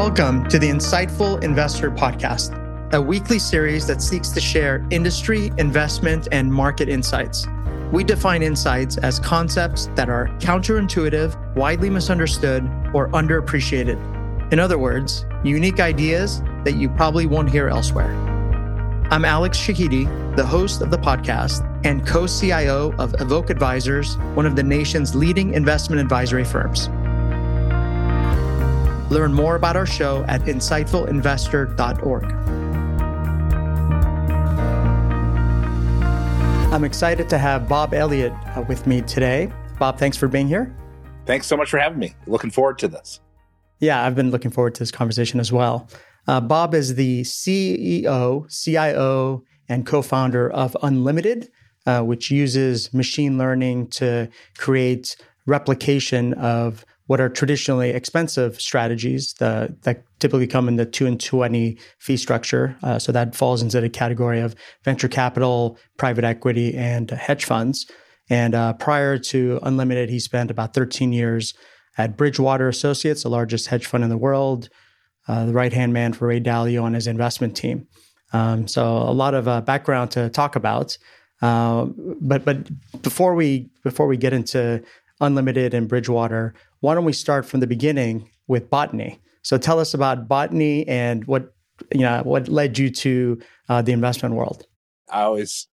Welcome to the Insightful Investor Podcast, a weekly series that seeks to share industry, investment, and market insights. We define insights as concepts that are counterintuitive, widely misunderstood, or underappreciated. In other words, unique ideas that you probably won't hear elsewhere. I'm Alex Shahidi, the host of the podcast and co CIO of Evoke Advisors, one of the nation's leading investment advisory firms. Learn more about our show at insightfulinvestor.org. I'm excited to have Bob Elliott uh, with me today. Bob, thanks for being here. Thanks so much for having me. Looking forward to this. Yeah, I've been looking forward to this conversation as well. Uh, Bob is the CEO, CIO, and co founder of Unlimited, uh, which uses machine learning to create replication of what are traditionally expensive strategies the, that typically come in the 2 and 20 fee structure. Uh, so that falls into the category of venture capital, private equity, and hedge funds. And uh, prior to Unlimited, he spent about 13 years at Bridgewater Associates, the largest hedge fund in the world, uh, the right hand man for Ray Dalio on his investment team. Um, so a lot of uh, background to talk about. Uh, but but before we before we get into Unlimited and Bridgewater, why don't we start from the beginning with botany? So tell us about botany and what you know what led you to uh, the investment world. I always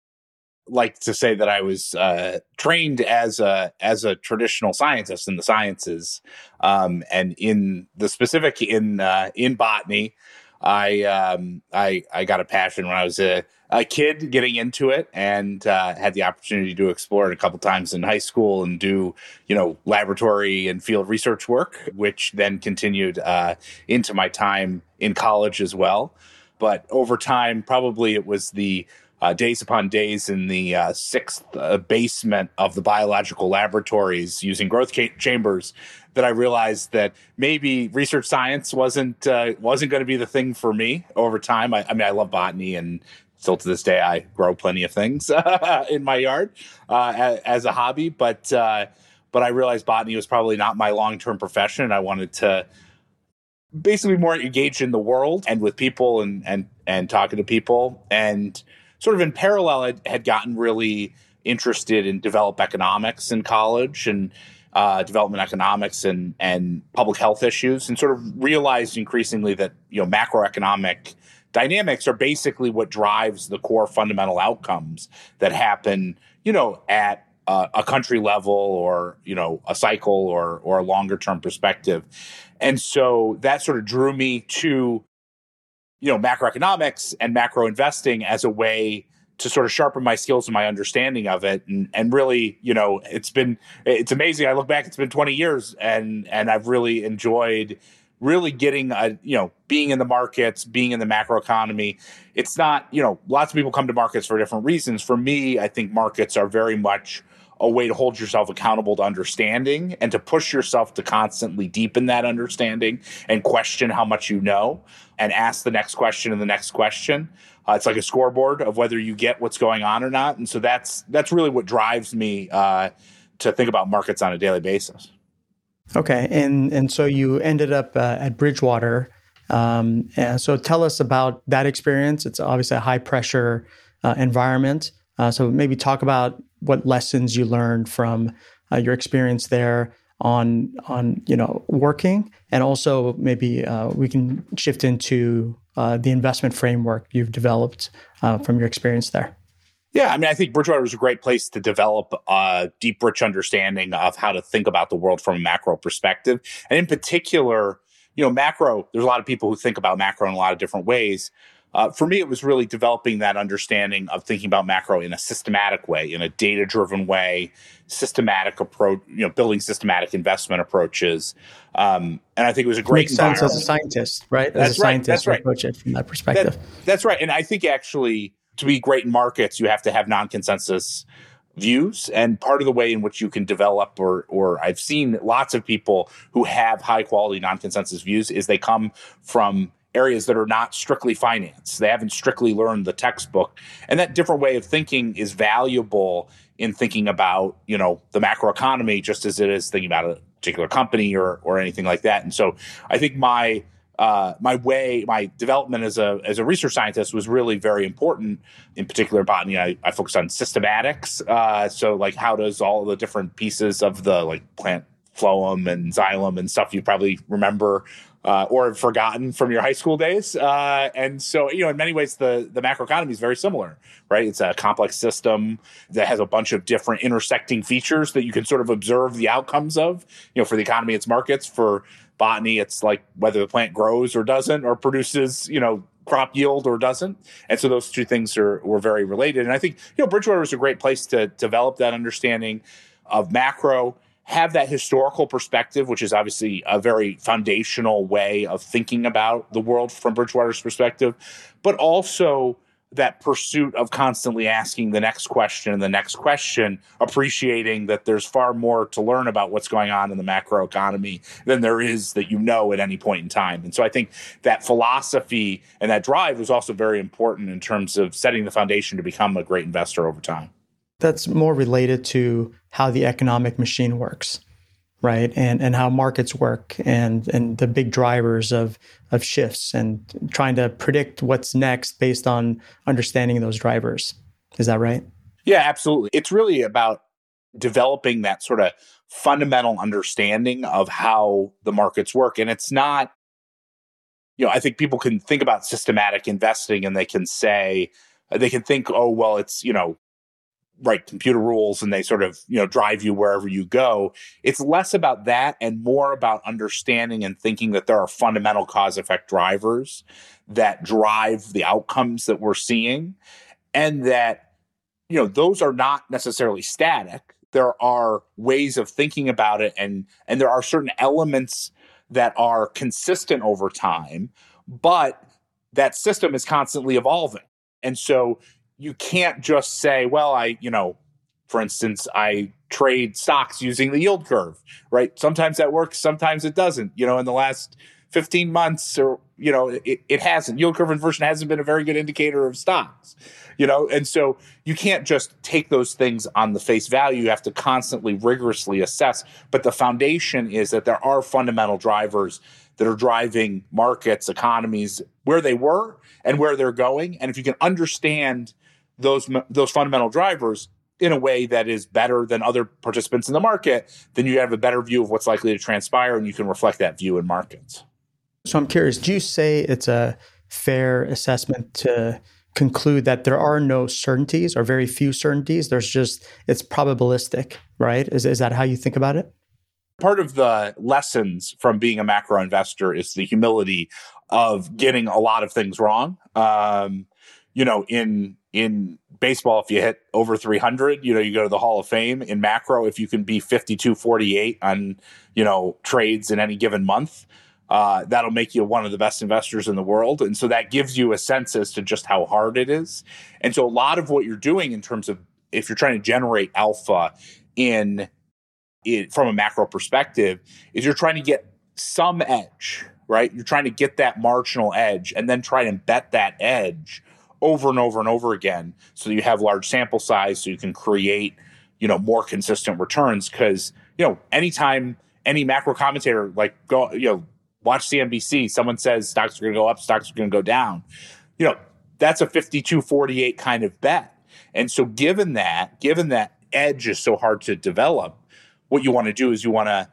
like to say that I was uh, trained as a as a traditional scientist in the sciences, um, and in the specific in uh, in botany. I um, I I got a passion when I was a, a kid getting into it, and uh, had the opportunity to explore it a couple times in high school and do you know laboratory and field research work, which then continued uh, into my time in college as well. But over time, probably it was the uh, days upon days in the uh, sixth uh, basement of the biological laboratories using growth ca- chambers that I realized that maybe research science wasn't uh, wasn't going to be the thing for me over time. I, I, mean, I love botany, and still to this day, I grow plenty of things in my yard uh, as, as, a hobby. But uh, but I realized botany was probably not my long term profession. and I wanted to basically more engaged in the world and with people and and and talking to people and sort of in parallel, I had gotten really interested in develop economics in college and uh, development economics and and public health issues, and sort of realized increasingly that you know macroeconomic dynamics are basically what drives the core fundamental outcomes that happen, you know, at uh, a country level or you know a cycle or or a longer term perspective, and so that sort of drew me to you know macroeconomics and macro investing as a way to sort of sharpen my skills and my understanding of it. And and really you know it's been it's amazing. I look back it's been 20 years and and i've really enjoyed really getting a you know being in the markets being in the macro economy it's not you know lots of people come to markets for different reasons. For me i think markets are very much a way to hold yourself accountable to understanding and to push yourself to constantly deepen that understanding and question how much you know and ask the next question and the next question. Uh, it's like a scoreboard of whether you get what's going on or not, and so that's that's really what drives me uh, to think about markets on a daily basis. Okay, and and so you ended up uh, at Bridgewater. Um, so tell us about that experience. It's obviously a high pressure uh, environment. Uh, so maybe talk about what lessons you learned from uh, your experience there on on you know working, and also maybe uh, we can shift into uh, the investment framework you've developed uh, from your experience there. Yeah, I mean, I think Bridgewater was a great place to develop a deep, rich understanding of how to think about the world from a macro perspective, and in particular, you know, macro. There's a lot of people who think about macro in a lot of different ways. Uh, for me, it was really developing that understanding of thinking about macro in a systematic way, in a data driven way, systematic approach, you know, building systematic investment approaches. Um, and I think it was a great Makes sense as a scientist, right? That's as a right. scientist, that's right. approach it from that perspective. That, that's right. And I think actually to be great in markets, you have to have non consensus views and part of the way in which you can develop or or I've seen lots of people who have high quality non-consensus views is they come from areas that are not strictly finance. They haven't strictly learned the textbook. And that different way of thinking is valuable in thinking about, you know, the macro economy just as it is thinking about a particular company or or anything like that. And so I think my uh, my way, my development as a as a research scientist was really very important. In particular, botany, I, I focused on systematics. Uh, so, like, how does all the different pieces of the like plant phloem and xylem and stuff you probably remember uh, or forgotten from your high school days. Uh, and so, you know, in many ways, the the macroeconomy is very similar, right? It's a complex system that has a bunch of different intersecting features that you can sort of observe the outcomes of. You know, for the economy, it's markets. For botany, it's like whether the plant grows or doesn't, or produces, you know, crop yield or doesn't. And so those two things are were very related. And I think you know Bridgewater is a great place to develop that understanding of macro. Have that historical perspective, which is obviously a very foundational way of thinking about the world from Bridgewater's perspective, but also that pursuit of constantly asking the next question and the next question, appreciating that there's far more to learn about what's going on in the macro economy than there is that you know at any point in time. And so I think that philosophy and that drive was also very important in terms of setting the foundation to become a great investor over time. That's more related to how the economic machine works right? And and how markets work and and the big drivers of of shifts and trying to predict what's next based on understanding those drivers. Is that right? Yeah, absolutely. It's really about developing that sort of fundamental understanding of how the markets work and it's not you know, I think people can think about systematic investing and they can say they can think, oh, well, it's, you know, write computer rules and they sort of you know drive you wherever you go. It's less about that and more about understanding and thinking that there are fundamental cause effect drivers that drive the outcomes that we're seeing and that you know those are not necessarily static. There are ways of thinking about it and and there are certain elements that are consistent over time but that system is constantly evolving. And so you can't just say, well, I, you know, for instance, I trade stocks using the yield curve, right? Sometimes that works, sometimes it doesn't. You know, in the last 15 months or, you know, it, it hasn't. Yield curve inversion hasn't been a very good indicator of stocks, you know, and so you can't just take those things on the face value. You have to constantly rigorously assess. But the foundation is that there are fundamental drivers that are driving markets, economies, where they were and where they're going. And if you can understand those those fundamental drivers in a way that is better than other participants in the market, then you have a better view of what's likely to transpire and you can reflect that view in markets. So I'm curious, do you say it's a fair assessment to conclude that there are no certainties or very few certainties? There's just it's probabilistic, right? Is is that how you think about it? Part of the lessons from being a macro investor is the humility of getting a lot of things wrong. Um, you know, in in baseball, if you hit over 300, you know, you go to the Hall of Fame. In macro, if you can be 52 48 on, you know, trades in any given month, uh, that'll make you one of the best investors in the world. And so that gives you a sense as to just how hard it is. And so a lot of what you're doing in terms of if you're trying to generate alpha in, in from a macro perspective is you're trying to get some edge, right? You're trying to get that marginal edge and then try and bet that edge over and over and over again. So you have large sample size so you can create you know more consistent returns because you know anytime any macro commentator like go you know watch cnbc someone says stocks are going to go up stocks are going to go down. You know that's a 52 48 kind of bet. And so given that given that edge is so hard to develop what you want to do is you want to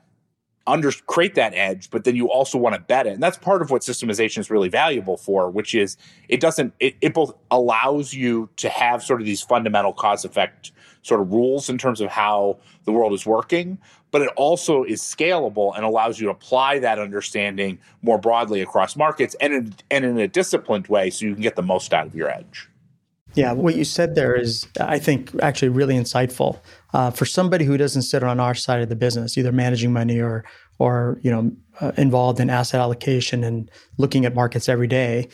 under create that edge, but then you also want to bet it. And that's part of what systemization is really valuable for, which is it doesn't it, it both allows you to have sort of these fundamental cause effect sort of rules in terms of how the world is working, but it also is scalable and allows you to apply that understanding more broadly across markets and in, and in a disciplined way so you can get the most out of your edge. Yeah, what you said there is, I think, actually really insightful. Uh, for somebody who doesn't sit on our side of the business, either managing money or or you know uh, involved in asset allocation and looking at markets every day,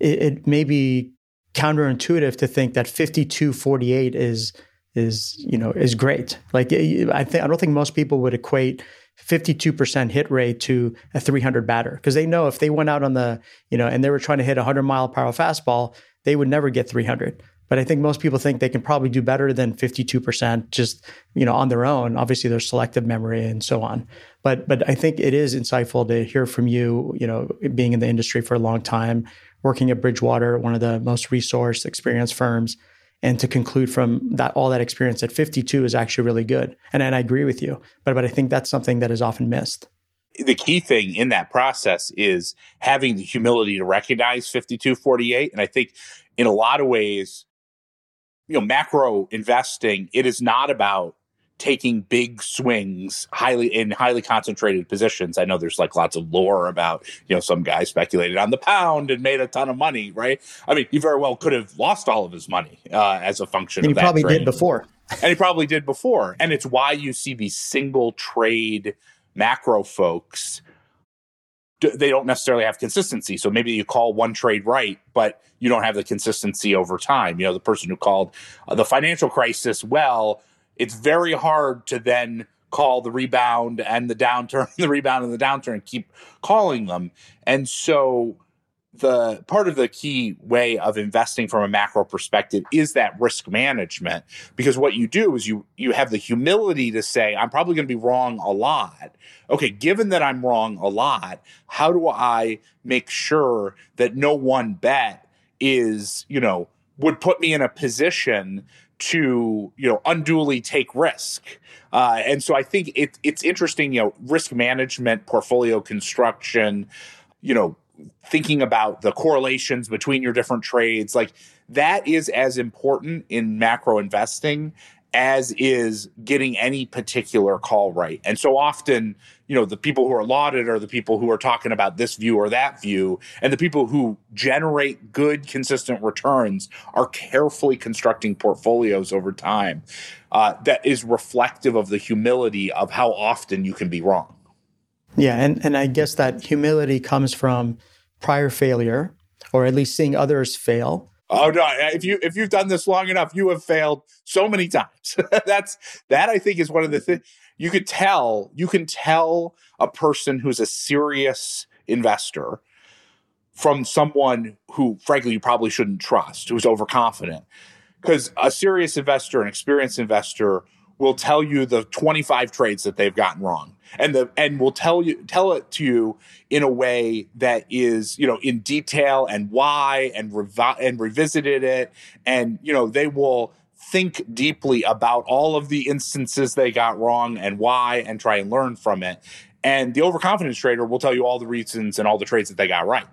it, it may be counterintuitive to think that 52-48 is is you know is great. Like I think I don't think most people would equate 52% hit rate to a 300 batter because they know if they went out on the you know and they were trying to hit a 100 mile per hour fastball they would never get 300. but I think most people think they can probably do better than 52% just, you know, on their own. Obviously there's selective memory and so on. But but I think it is insightful to hear from you, you know, being in the industry for a long time, working at Bridgewater, one of the most resourced experienced firms, and to conclude from that all that experience at 52 is actually really good. And and I agree with you. But but I think that's something that is often missed the key thing in that process is having the humility to recognize 5248 and i think in a lot of ways you know, macro investing, it is not about taking big swings highly in highly concentrated positions. I know there's like lots of lore about, you know, some guy speculated on the pound and made a ton of money, right? I mean, he very well could have lost all of his money uh, as a function and of he probably trade. did before. and he probably did before. And it's why you see these single trade macro folks they don't necessarily have consistency. So maybe you call one trade right, but you don't have the consistency over time. You know, the person who called uh, the financial crisis well, it's very hard to then call the rebound and the downturn, the rebound and the downturn, and keep calling them. And so the part of the key way of investing from a macro perspective is that risk management because what you do is you you have the humility to say i'm probably going to be wrong a lot. Okay given that i'm wrong a lot how do i make sure that no one bet is you know would put me in a position to you know unduly take risk? Uh, and so i think it, it's interesting you know risk management portfolio construction you know thinking about the correlations between your different trades like that is as important in macro investing as is getting any particular call right. And so often you know the people who are lauded are the people who are talking about this view or that view. And the people who generate good consistent returns are carefully constructing portfolios over time uh, that is reflective of the humility of how often you can be wrong yeah, and, and I guess that humility comes from prior failure, or at least seeing others fail. Oh no! If you if you've done this long enough, you have failed so many times. That's that I think is one of the things you could tell. You can tell a person who's a serious investor from someone who, frankly, you probably shouldn't trust, who's overconfident. Because a serious investor, an experienced investor, will tell you the 25 trades that they've gotten wrong and the and will tell you tell it to you in a way that is you know in detail and why and revi- and revisited it. And you know they will think deeply about all of the instances they got wrong and why and try and learn from it. And the overconfidence trader will tell you all the reasons and all the trades that they got right.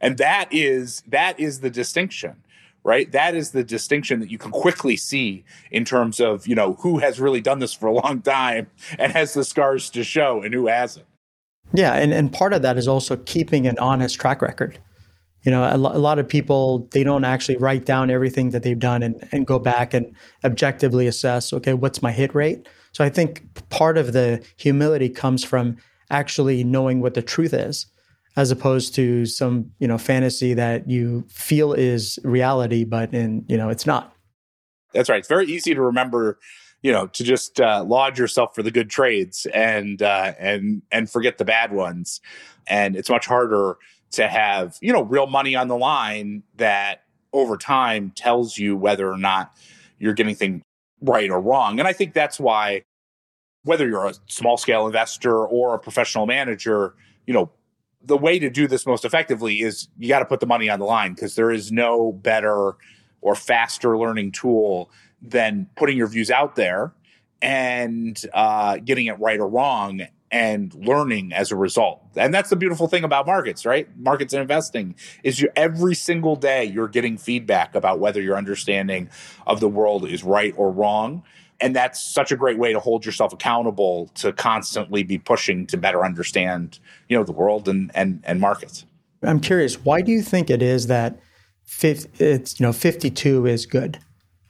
And that is that is the distinction right? That is the distinction that you can quickly see in terms of, you know, who has really done this for a long time and has the scars to show and who hasn't. Yeah. And, and part of that is also keeping an honest track record. You know, a, lo- a lot of people, they don't actually write down everything that they've done and, and go back and objectively assess, okay, what's my hit rate? So I think part of the humility comes from actually knowing what the truth is as opposed to some you know fantasy that you feel is reality but in you know it's not. That's right. It's very easy to remember you know to just uh, laud yourself for the good trades and uh, and and forget the bad ones. And it's much harder to have you know real money on the line that over time tells you whether or not you're getting things right or wrong. And i think that's why whether you're a small scale investor or a professional manager you know the way to do this most effectively is you got to put the money on the line because there is no better or faster learning tool than putting your views out there and uh, getting it right or wrong and learning as a result. And that's the beautiful thing about markets, right? Markets and investing is you every single day you're getting feedback about whether your understanding of the world is right or wrong and that's such a great way to hold yourself accountable to constantly be pushing to better understand you know the world and and, and markets i'm curious why do you think it is that it's you know 52 is good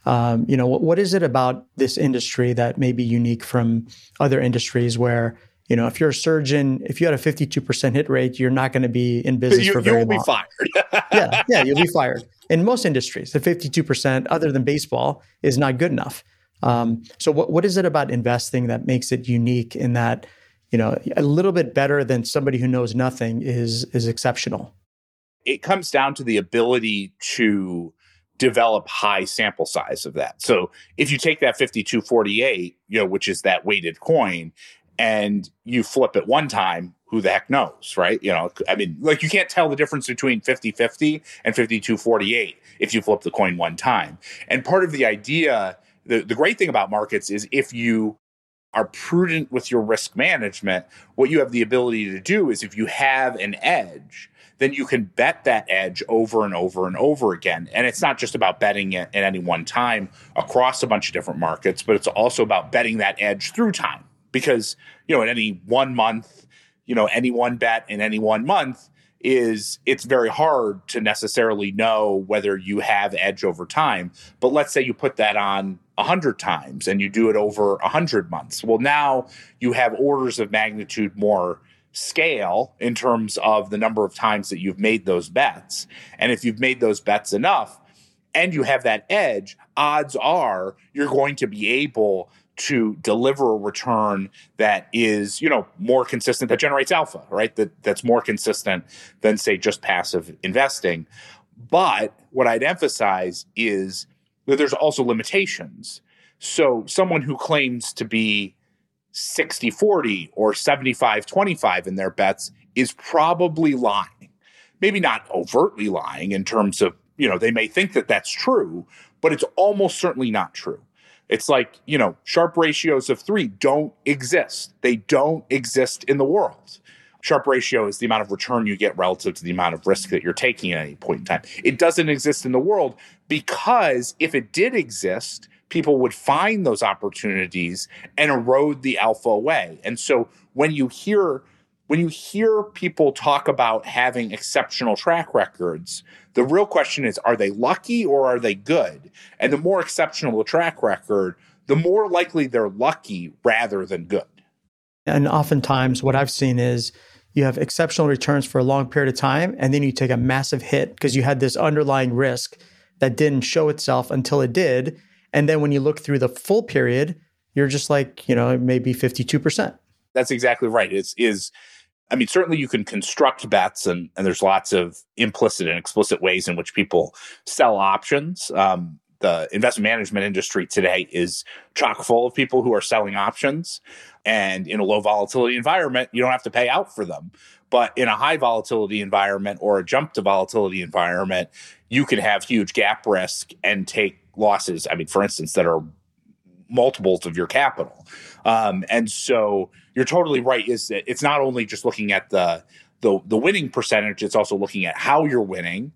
um, you know what, what is it about this industry that may be unique from other industries where you know if you're a surgeon if you had a 52% hit rate you're not going to be in business you, for very long you'll be fired yeah yeah you'll be fired in most industries the 52% other than baseball is not good enough um, so what what is it about investing that makes it unique in that you know a little bit better than somebody who knows nothing is is exceptional? It comes down to the ability to develop high sample size of that. So if you take that 5248, you know, which is that weighted coin, and you flip it one time, who the heck knows, right? You know, I mean, like you can't tell the difference between 50 50 and 52 48 if you flip the coin one time. And part of the idea, the, the great thing about markets is if you are prudent with your risk management, what you have the ability to do is if you have an edge, then you can bet that edge over and over and over again. And it's not just about betting it at any one time across a bunch of different markets, but it's also about betting that edge through time. Because, you know, in any one month, you know, any one bet in any one month is it's very hard to necessarily know whether you have edge over time. But let's say you put that on a hundred times and you do it over a hundred months. Well, now you have orders of magnitude more scale in terms of the number of times that you've made those bets. And if you've made those bets enough and you have that edge, odds are you're going to be able to deliver a return that is, you know, more consistent, that generates alpha, right? That that's more consistent than say just passive investing. But what I'd emphasize is that there's also limitations. So someone who claims to be 60 40 or 75 25 in their bets is probably lying. Maybe not overtly lying in terms of, you know, they may think that that's true, but it's almost certainly not true. It's like, you know, Sharpe ratios of three don't exist. They don't exist in the world. Sharpe ratio is the amount of return you get relative to the amount of risk that you're taking at any point in time. It doesn't exist in the world because if it did exist, people would find those opportunities and erode the alpha away. And so when you hear when you hear people talk about having exceptional track records, the real question is are they lucky or are they good? And the more exceptional the track record, the more likely they're lucky rather than good. And oftentimes, what I've seen is you have exceptional returns for a long period of time, and then you take a massive hit because you had this underlying risk that didn't show itself until it did. And then when you look through the full period, you're just like, you know, maybe 52%. That's exactly right. It's is I mean, certainly you can construct bets, and, and there's lots of implicit and explicit ways in which people sell options. Um, the investment management industry today is chock full of people who are selling options. And in a low volatility environment, you don't have to pay out for them. But in a high volatility environment or a jump to volatility environment, you can have huge gap risk and take losses. I mean, for instance, that are multiples of your capital. Um, and so you're totally right. Is that it's not only just looking at the the the winning percentage, it's also looking at how you're winning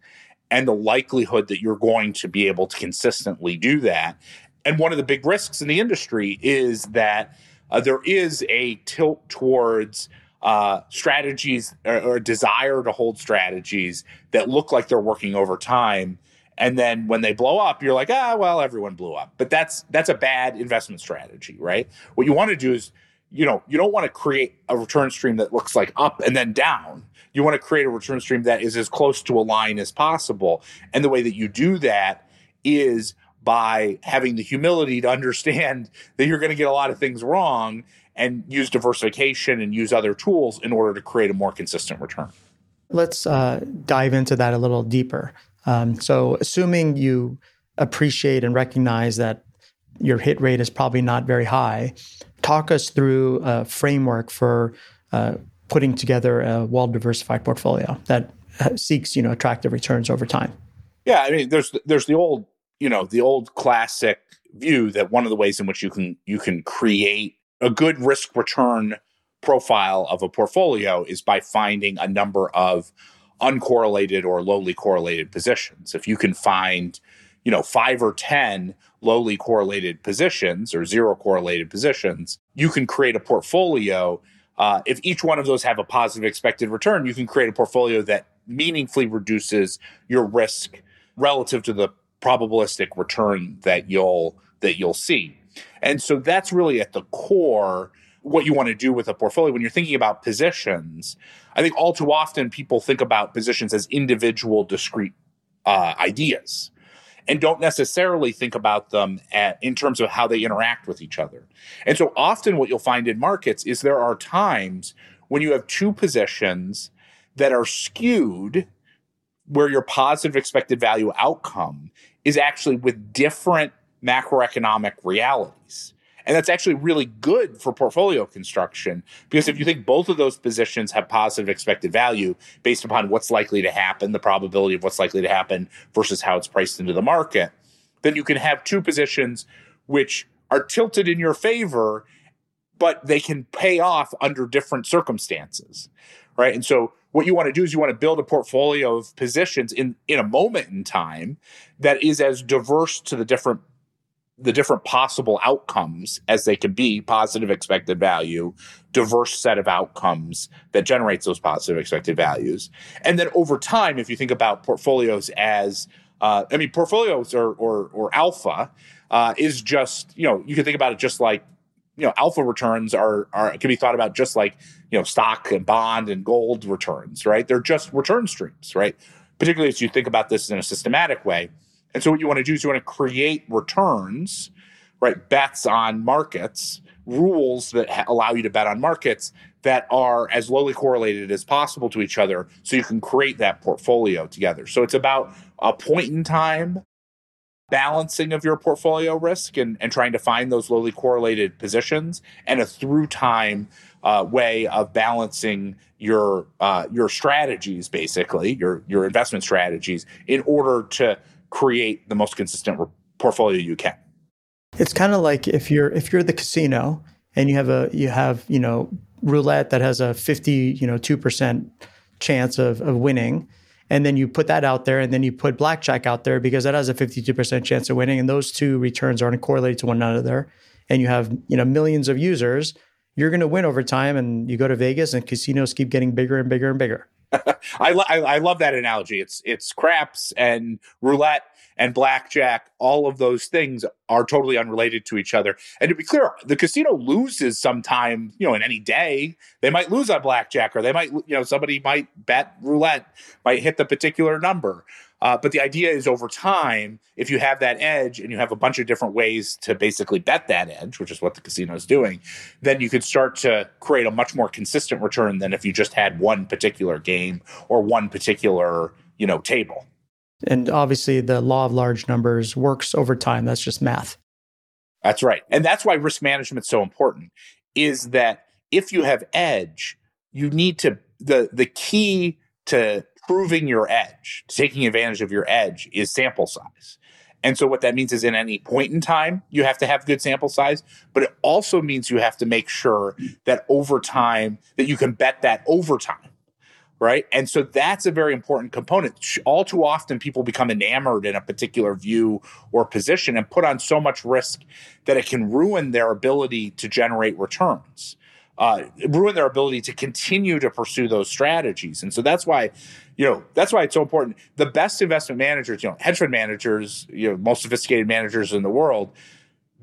and the likelihood that you're going to be able to consistently do that. And one of the big risks in the industry is that uh, there is a tilt towards uh, strategies or, or desire to hold strategies that look like they're working over time and then when they blow up you're like ah well everyone blew up but that's that's a bad investment strategy right what you want to do is you know you don't want to create a return stream that looks like up and then down. You want to create a return stream that is as close to a line as possible. And the way that you do that is by having the humility to understand that you're going to get a lot of things wrong and use diversification and use other tools in order to create a more consistent return. Let's uh, dive into that a little deeper. Um, so, assuming you appreciate and recognize that your hit rate is probably not very high, talk us through a framework for uh, putting together a well diversified portfolio that uh, seeks you know attractive returns over time. Yeah, I mean, there's there's the old you know the old classic view that one of the ways in which you can you can create a good risk return profile of a portfolio is by finding a number of uncorrelated or lowly correlated positions. If you can find, you know, five or 10 lowly correlated positions or zero correlated positions, you can create a portfolio. Uh, if each one of those have a positive expected return, you can create a portfolio that meaningfully reduces your risk relative to the probabilistic return that you'll that you'll see. And so that's really at the core what you want to do with a portfolio when you're thinking about positions. I think all too often people think about positions as individual, discrete uh, ideas and don't necessarily think about them at, in terms of how they interact with each other. And so often what you'll find in markets is there are times when you have two positions that are skewed where your positive expected value outcome is actually with different macroeconomic realities. And that's actually really good for portfolio construction because if you think both of those positions have positive expected value based upon what's likely to happen, the probability of what's likely to happen versus how it's priced into the market, then you can have two positions which are tilted in your favor, but they can pay off under different circumstances. Right. And so what you want to do is you want to build a portfolio of positions in in a moment in time that is as diverse to the different the different possible outcomes as they can be positive expected value diverse set of outcomes that generates those positive expected values. And then over time if you think about portfolios as uh, i mean portfolios or or, or alpha uh, is just you know you can think about it just like you know alpha returns are are can be thought about just like you know stock and bond and gold returns right? They're just return streams right? Particularly as you think about this in a systematic way and so what you want to do is you want to create returns, right? Bets on markets, rules that ha- allow you to bet on markets that are as lowly correlated as possible to each other so you can create that portfolio together. So it's about a point in time balancing of your portfolio risk and, and trying to find those lowly correlated positions and a through time uh, way of balancing your uh, your strategies basically your your investment strategies in order to create the most consistent portfolio you can. It's kind of like if you're if you're the casino and you have a you have you know roulette that has a fifty you know two percent chance of of winning, and then you put that out there, and then you put blackjack out there because that has a fifty two percent chance of winning, and those two returns aren't correlated to one another, and you have you know millions of users, you're going to win over time, and you go to Vegas and casinos keep getting bigger and bigger and bigger. I, lo- I, I love that analogy. It's it's craps and roulette and blackjack. All of those things are totally unrelated to each other. And to be clear, the casino loses sometime. You know, in any day, they might lose on blackjack, or they might you know somebody might bet roulette, might hit the particular number. Uh, but the idea is over time, if you have that edge and you have a bunch of different ways to basically bet that edge, which is what the casino is doing, then you could start to create a much more consistent return than if you just had one particular game or one particular, you know, table. And obviously the law of large numbers works over time. That's just math. That's right. And that's why risk management is so important is that if you have edge, you need to the the key to proving your edge, taking advantage of your edge is sample size. And so what that means is in any point in time, you have to have good sample size, but it also means you have to make sure that over time that you can bet that over time. Right. And so that's a very important component. All too often people become enamored in a particular view or position and put on so much risk that it can ruin their ability to generate returns uh, ruin their ability to continue to pursue those strategies. And so that's why, you know, that's why it's so important. The best investment managers, you know, hedge fund managers, you know, most sophisticated managers in the world,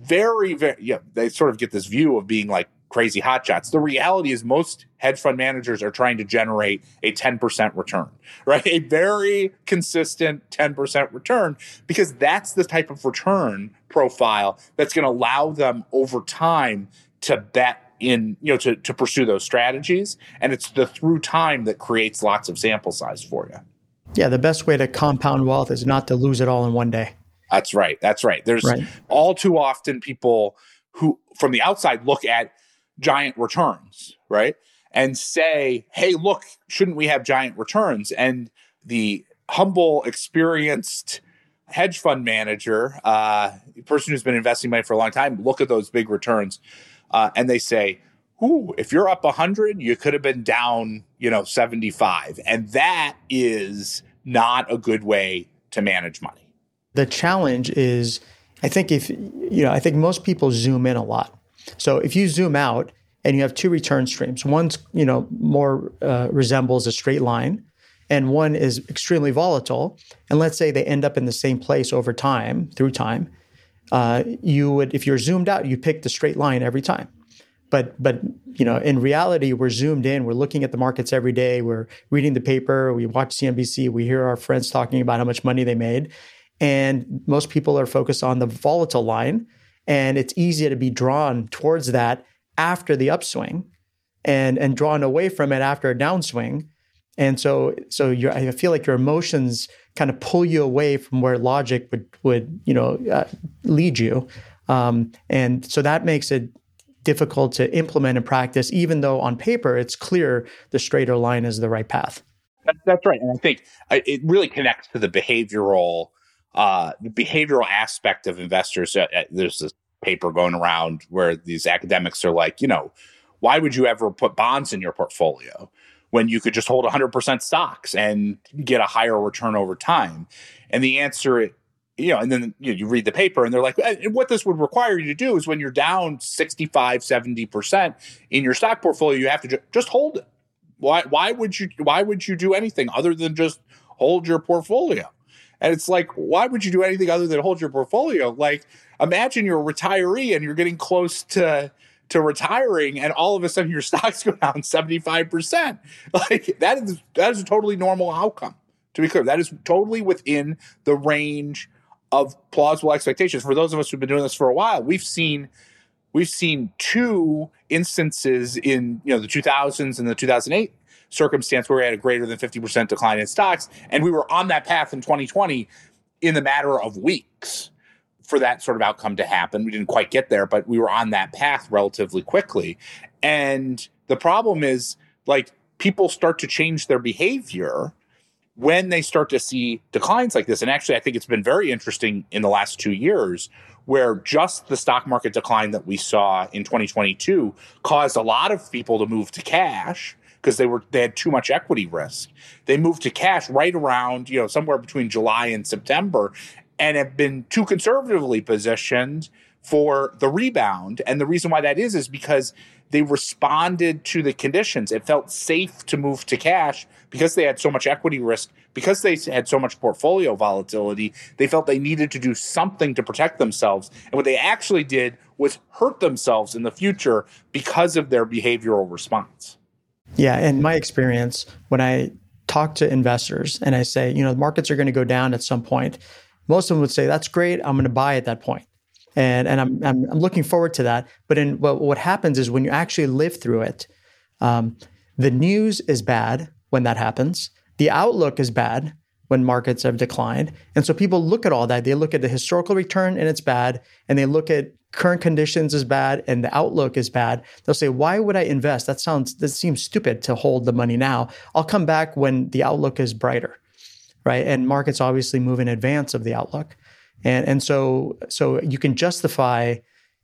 very, very, yeah, they sort of get this view of being like crazy hotshots. The reality is most hedge fund managers are trying to generate a 10% return, right? A very consistent 10% return because that's the type of return profile that's going to allow them over time to bet in you know to, to pursue those strategies. And it's the through time that creates lots of sample size for you. Yeah the best way to compound wealth is not to lose it all in one day. That's right. That's right. There's right. all too often people who from the outside look at giant returns right? And say hey look shouldn't we have giant returns? And the humble experienced hedge fund manager uh person who's been investing money for a long time look at those big returns uh, and they say, Ooh, if you're up 100, you could have been down, you know, 75. And that is not a good way to manage money. The challenge is, I think if, you know, I think most people zoom in a lot. So if you zoom out and you have two return streams, one's, you know, more uh, resembles a straight line and one is extremely volatile. And let's say they end up in the same place over time, through time, uh, you would, if you're zoomed out, you pick the straight line every time. But but you know, in reality, we're zoomed in. We're looking at the markets every day. We're reading the paper. We watch CNBC. We hear our friends talking about how much money they made, and most people are focused on the volatile line. And it's easier to be drawn towards that after the upswing, and and drawn away from it after a downswing. And so so you I feel like your emotions kind of pull you away from where logic would would you know uh, lead you, um, and so that makes it difficult to implement in practice. Even though on paper it's clear the straighter line is the right path. That's right, and I think uh, it really connects to the behavioral uh, the behavioral aspect of investors. Uh, uh, there's this paper going around where these academics are like, you know, why would you ever put bonds in your portfolio? When you could just hold 100% stocks and get a higher return over time? And the answer, you know, and then you, know, you read the paper and they're like, what this would require you to do is when you're down 65, 70% in your stock portfolio, you have to ju- just hold it. Why, why would you, why would you do anything other than just hold your portfolio? And it's like, why would you do anything other than hold your portfolio? Like, imagine you're a retiree and you're getting close to, to retiring and all of a sudden your stocks go down 75%. Like that is that is a totally normal outcome. To be clear, that is totally within the range of plausible expectations. For those of us who've been doing this for a while, we've seen we've seen two instances in you know the 2000s and the 2008 circumstance where we had a greater than 50% decline in stocks and we were on that path in 2020 in the matter of weeks for that sort of outcome to happen. We didn't quite get there, but we were on that path relatively quickly. And the problem is like people start to change their behavior when they start to see declines like this. And actually, I think it's been very interesting in the last two years where just the stock market decline that we saw in 2022 caused a lot of people to move to cash because they were they had too much equity risk. They moved to cash right around, you know, somewhere between July and September and have been too conservatively positioned for the rebound. And the reason why that is is because they responded to the conditions. It felt safe to move to cash because they had so much equity risk, because they had so much portfolio volatility. They felt they needed to do something to protect themselves. And what they actually did was hurt themselves in the future because of their behavioral response. Yeah. In my experience, when I talk to investors and I say, you know, the markets are going to go down at some point, most of them would say, that's great. I'm going to buy at that point. And, and I'm, I'm, I'm looking forward to that. But in, what, what happens is when you actually live through it, um, the news is bad when that happens. The outlook is bad when markets have declined. And so people look at all that. They look at the historical return and it's bad. And they look at current conditions is bad and the outlook is bad. They'll say, why would I invest? That sounds, that seems stupid to hold the money now. I'll come back when the outlook is brighter right? And markets obviously move in advance of the outlook. And, and so, so you can justify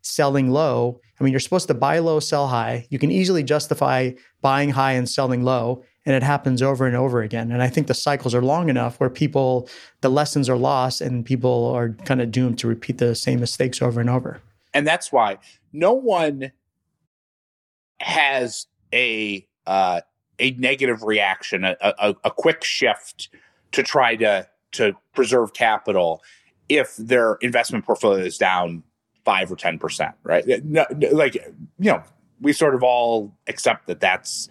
selling low. I mean, you're supposed to buy low, sell high. You can easily justify buying high and selling low, and it happens over and over again. And I think the cycles are long enough where people, the lessons are lost, and people are kind of doomed to repeat the same mistakes over and over. And that's why no one has a uh, a negative reaction, a, a, a quick shift to try to to preserve capital if their investment portfolio is down five or ten percent, right? No, like you know, we sort of all accept that that's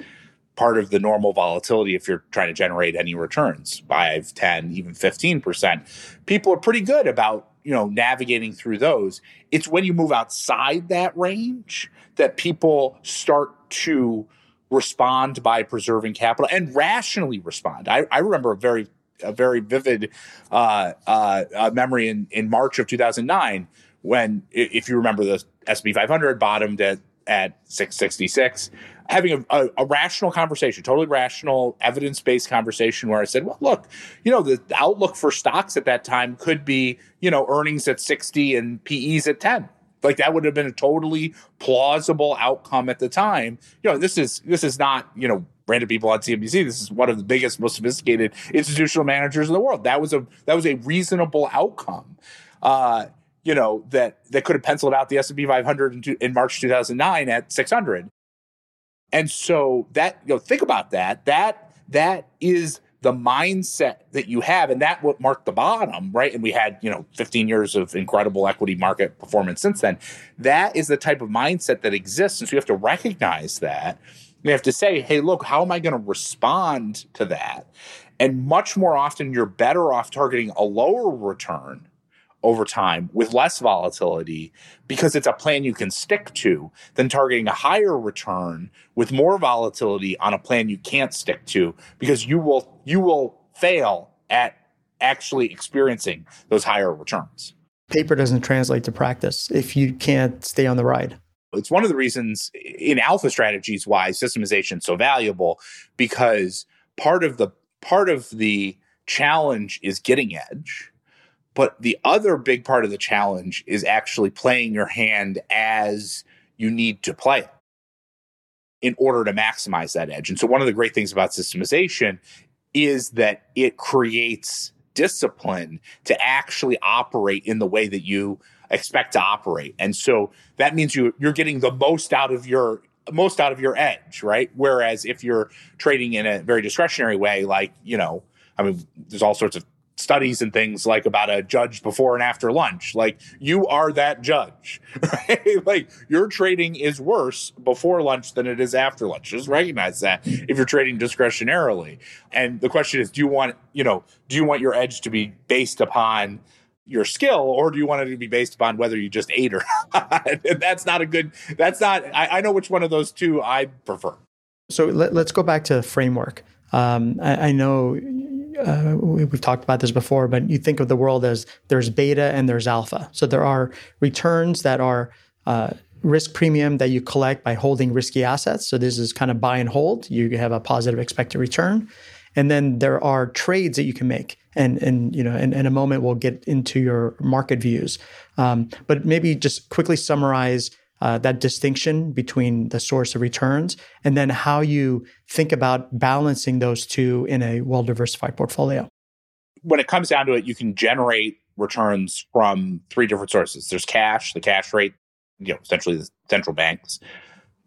part of the normal volatility if you're trying to generate any returns 5 10 even 15% people are pretty good about you know navigating through those. It's when you move outside that range that people start to respond by preserving capital and rationally respond. I, I remember a very a very vivid uh, uh, memory in, in March of 2009 when, if you remember, the S&P 500 bottomed at at 666 having a, a, a, rational conversation totally rational evidence-based conversation where i said well look you know the outlook for stocks at that time could be you know earnings at 60 and pe's at 10 like that would have been a totally plausible outcome at the time. You know this is this is not you know random people on CNBC. This is one of the biggest, most sophisticated institutional managers in the world. That was a that was a reasonable outcome. Uh, you know that that could have penciled out the S and P 500 in, in March 2009 at 600. And so that you know think about that. That that is the mindset that you have, and that what marked the bottom, right? And we had, you know, 15 years of incredible equity market performance since then. That is the type of mindset that exists. And so you have to recognize that you have to say, hey, look, how am I going to respond to that? And much more often, you're better off targeting a lower return over time with less volatility because it's a plan you can stick to than targeting a higher return with more volatility on a plan you can't stick to because you will you will fail at actually experiencing those higher returns. Paper doesn't translate to practice if you can't stay on the ride. It's one of the reasons in alpha strategies why systemization is so valuable because part of the part of the challenge is getting edge, but the other big part of the challenge is actually playing your hand as you need to play it in order to maximize that edge. And so one of the great things about systemization is that it creates discipline to actually operate in the way that you expect to operate. And so that means you you're getting the most out of your most out of your edge, right? Whereas if you're trading in a very discretionary way, like, you know, I mean, there's all sorts of studies and things like about a judge before and after lunch. Like you are that judge, right? like your trading is worse before lunch than it is after lunch. Just recognize that if you're trading discretionarily. And the question is, do you want, you know, do you want your edge to be based upon your skill or do you want it to be based upon whether you just ate or that's not a good that's not I, I, know which one of those two i prefer. So let, us go back to framework. Um, I, I, know uh, we've talked about this before but you think of the world as there's beta and there's alpha. So there are returns that are uh, risk premium that you collect by holding risky assets. So this is kind of buy and hold. You have a positive expected return. And then there are trades that you can make. And, and you know, in, in a moment, we'll get into your market views. Um, but maybe just quickly summarize uh, that distinction between the source of returns and then how you think about balancing those two in a well diversified portfolio. When it comes down to it, you can generate returns from three different sources. There's cash, the cash rate, you know, essentially the central banks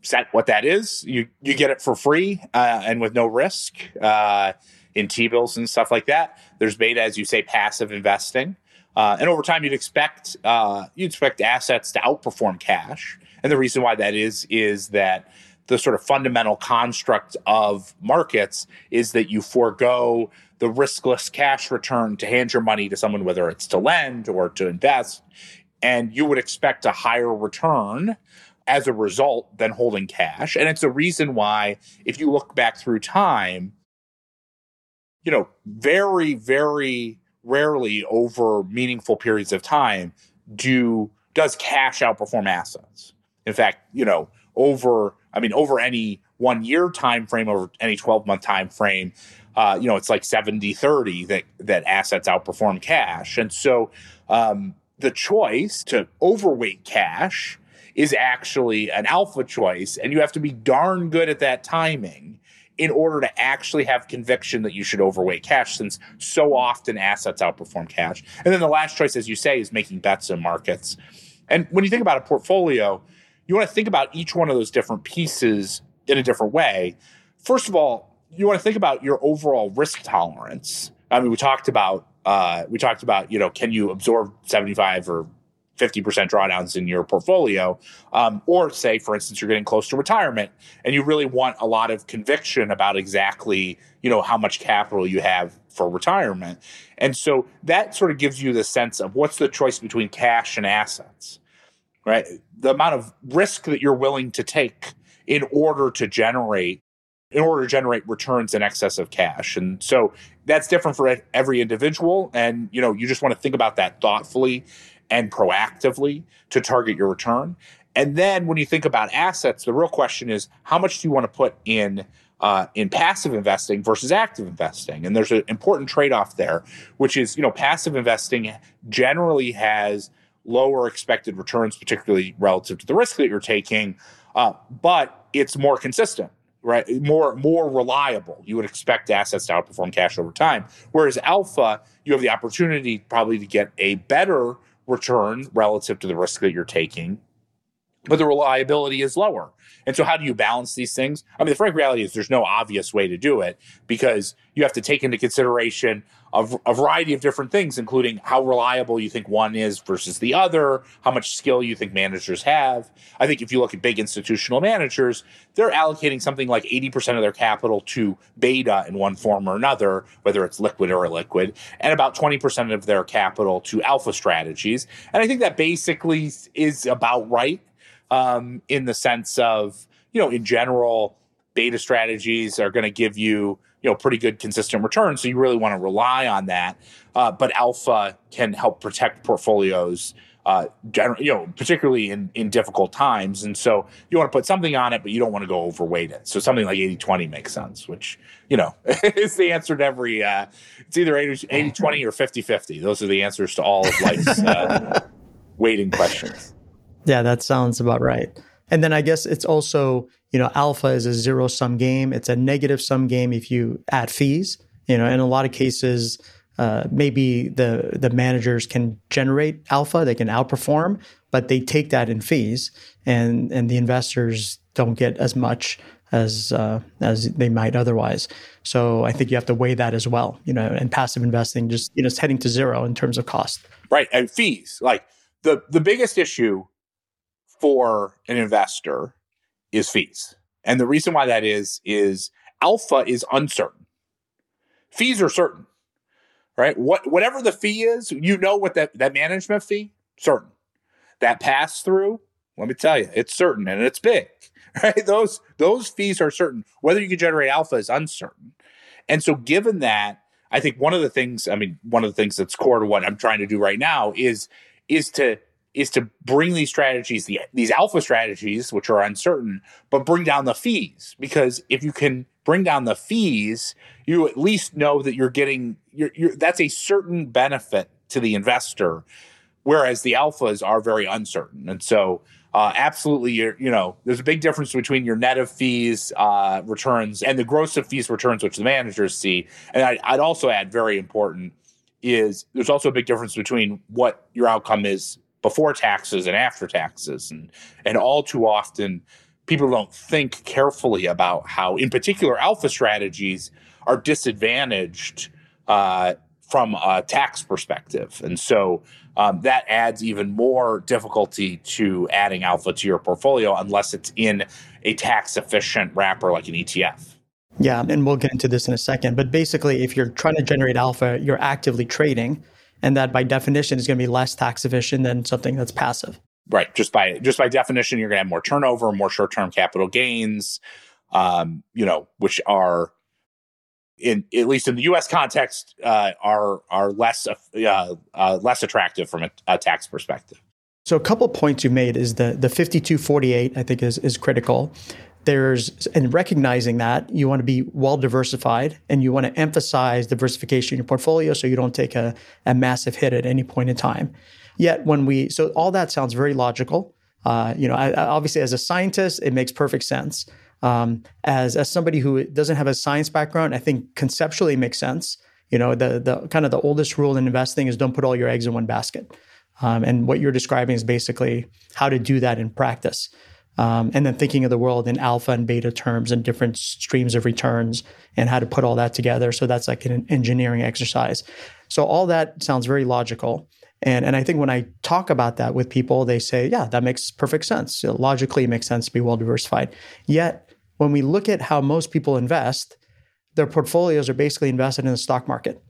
set what that is. You you get it for free uh, and with no risk uh, in T bills and stuff like that. There's beta, as you say, passive investing, uh, and over time you'd expect uh, you'd expect assets to outperform cash. And the reason why that is is that the sort of fundamental construct of markets is that you forego the riskless cash return to hand your money to someone, whether it's to lend or to invest, and you would expect a higher return as a result than holding cash. And it's a reason why, if you look back through time, you know, very, very rarely over meaningful periods of time do does cash outperform assets. In fact, you know, over I mean, over any one year time frame, over any 12 month time frame, uh, you know, it's like 70 30 that that assets outperform cash. And so um, the choice to overweight cash is actually an alpha choice, and you have to be darn good at that timing in order to actually have conviction that you should overweight cash, since so often assets outperform cash. And then the last choice, as you say, is making bets in markets. And when you think about a portfolio, you want to think about each one of those different pieces in a different way. First of all, you want to think about your overall risk tolerance. I mean, we talked about uh, we talked about you know can you absorb seventy five or 50% drawdowns in your portfolio. Um, or say, for instance, you're getting close to retirement and you really want a lot of conviction about exactly, you know, how much capital you have for retirement. And so that sort of gives you the sense of what's the choice between cash and assets, right? The amount of risk that you're willing to take in order to generate in order to generate returns in excess of cash. And so that's different for every individual. And, you know, you just want to think about that thoughtfully and proactively to target your return. And then when you think about assets, the real question is how much do you want to put in uh, in passive investing versus active investing? And there's an important trade off there, which is you know passive investing generally has lower expected returns, particularly relative to the risk that you're taking, uh, but it's more consistent right more more reliable you would expect assets to outperform cash over time whereas alpha you have the opportunity probably to get a better return relative to the risk that you're taking, but the reliability is lower. And so, how do you balance these things? I mean, the frank reality is there's no obvious way to do it because you have to take into consideration a, a, variety of different things, including how reliable you think one is versus the other, how much skill you think managers have. I think if you look at big institutional managers, they're allocating something like 80% of their capital to beta in one form or another, whether it's liquid or illiquid, and about 20% of their capital to alpha strategies. And I think that basically is about right um, in the sense of, you know, in general, beta strategies are going to give you, you know pretty good consistent returns. So you really want to rely on that. Uh, but alpha can help protect portfolios uh, gener- you know, particularly in, in difficult times. And so you want to put something on it, but you don't want to go overweight it. So something like 80 20 makes sense, which, you know, is the answer to every, uh, it's either 80 20 or 50 50. Those are the answers to all of life's uh, weighting questions. Yeah, that sounds about right. And then I guess it's also, you know, alpha is a zero sum game. It's a negative sum game if you add fees. You know, in a lot of cases, uh, maybe the the managers can generate alpha, they can outperform, but they take that in fees, and and the investors don't get as much as uh, as they might otherwise. So I think you have to weigh that as well. You know, and passive investing just you know it's heading to zero in terms of cost. Right, and fees. Like the the biggest issue for an investor is fees, and the reason why that is is alpha is uncertain. Fees are certain right? What whatever the fee is, you know what that that management fee certain. That pass through, let me tell you, it's certain and it's big. Right? Those those fees are certain. Whether you can generate alpha is uncertain. And so given that, I think one of the things, I mean, one of the things that's core to what I'm trying to do right now is is to is to bring these strategies, the, these alpha strategies, which are uncertain, but bring down the fees. Because if you can bring down the fees, you at least know that you're getting you're, you're, that's a certain benefit to the investor, whereas the alphas are very uncertain. And so, uh, absolutely, you know, there's a big difference between your net of fees uh, returns and the gross of fees returns, which the managers see. And I, I'd also add, very important, is there's also a big difference between what your outcome is before taxes and after taxes, and and all too often people don't think carefully about how, in particular, alpha strategies are disadvantaged uh, from a tax perspective. And so um, that adds even more difficulty to adding alpha to your portfolio unless it's in a tax efficient wrapper like an ETF. Yeah, and we'll get into this in a second. But basically, if you're trying to generate alpha, you're actively trading, and that by definition is going to be less tax efficient than something that's passive. Right. Just by just by definition, you're going to have more turnover, more short term capital gains, um, you know, which are in at least in the U.S. context uh, are are less uh, uh, less attractive from a, a, tax perspective. So a couple of points you made is the the 5248 I think is is critical. There's and recognizing that you want to be well diversified and you want to emphasize diversification in your portfolio so you don't take a, a massive hit at any point in time. Yet when we, so all that sounds very logical. Uh, you know, I, I, obviously as a scientist, it makes perfect sense. Um, as as somebody who doesn't have a science background, I think conceptually makes sense. You know, the the kind of the oldest rule in investing is don't put all your eggs in one basket. Um, and what you're describing is basically how to do that in practice. Um, and then thinking of the world in alpha and beta terms and different streams of returns and how to put all that together. So that's like an engineering exercise. So all that sounds very logical. And, and I think when I talk about that with people, they say, yeah, that makes perfect sense. logically, it makes sense to be well diversified. Yet, when we look at how most people invest, their portfolios are basically invested in the stock market.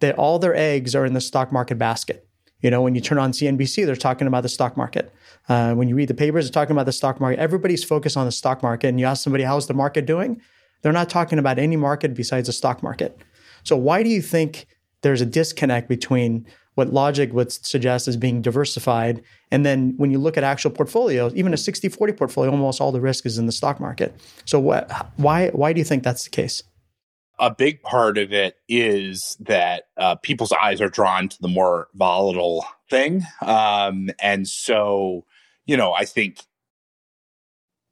They, all their eggs are in the stock market basket. You know, when you turn on CNBC, they're talking about the stock market. Uh, when you read the papers, they're talking about the stock market. Everybody's focused on the stock market. And you ask somebody, how's the market doing? They're not talking about any market besides the stock market. So, why do you think there's a disconnect between what logic would suggest as being diversified. And then when you look at actual portfolios, even a 60 40 portfolio, almost all the risk is in the stock market. So, what, why, why do you think that's the case? A big part of it is that uh, people's eyes are drawn to the more volatile thing. Um, and so, you know, I think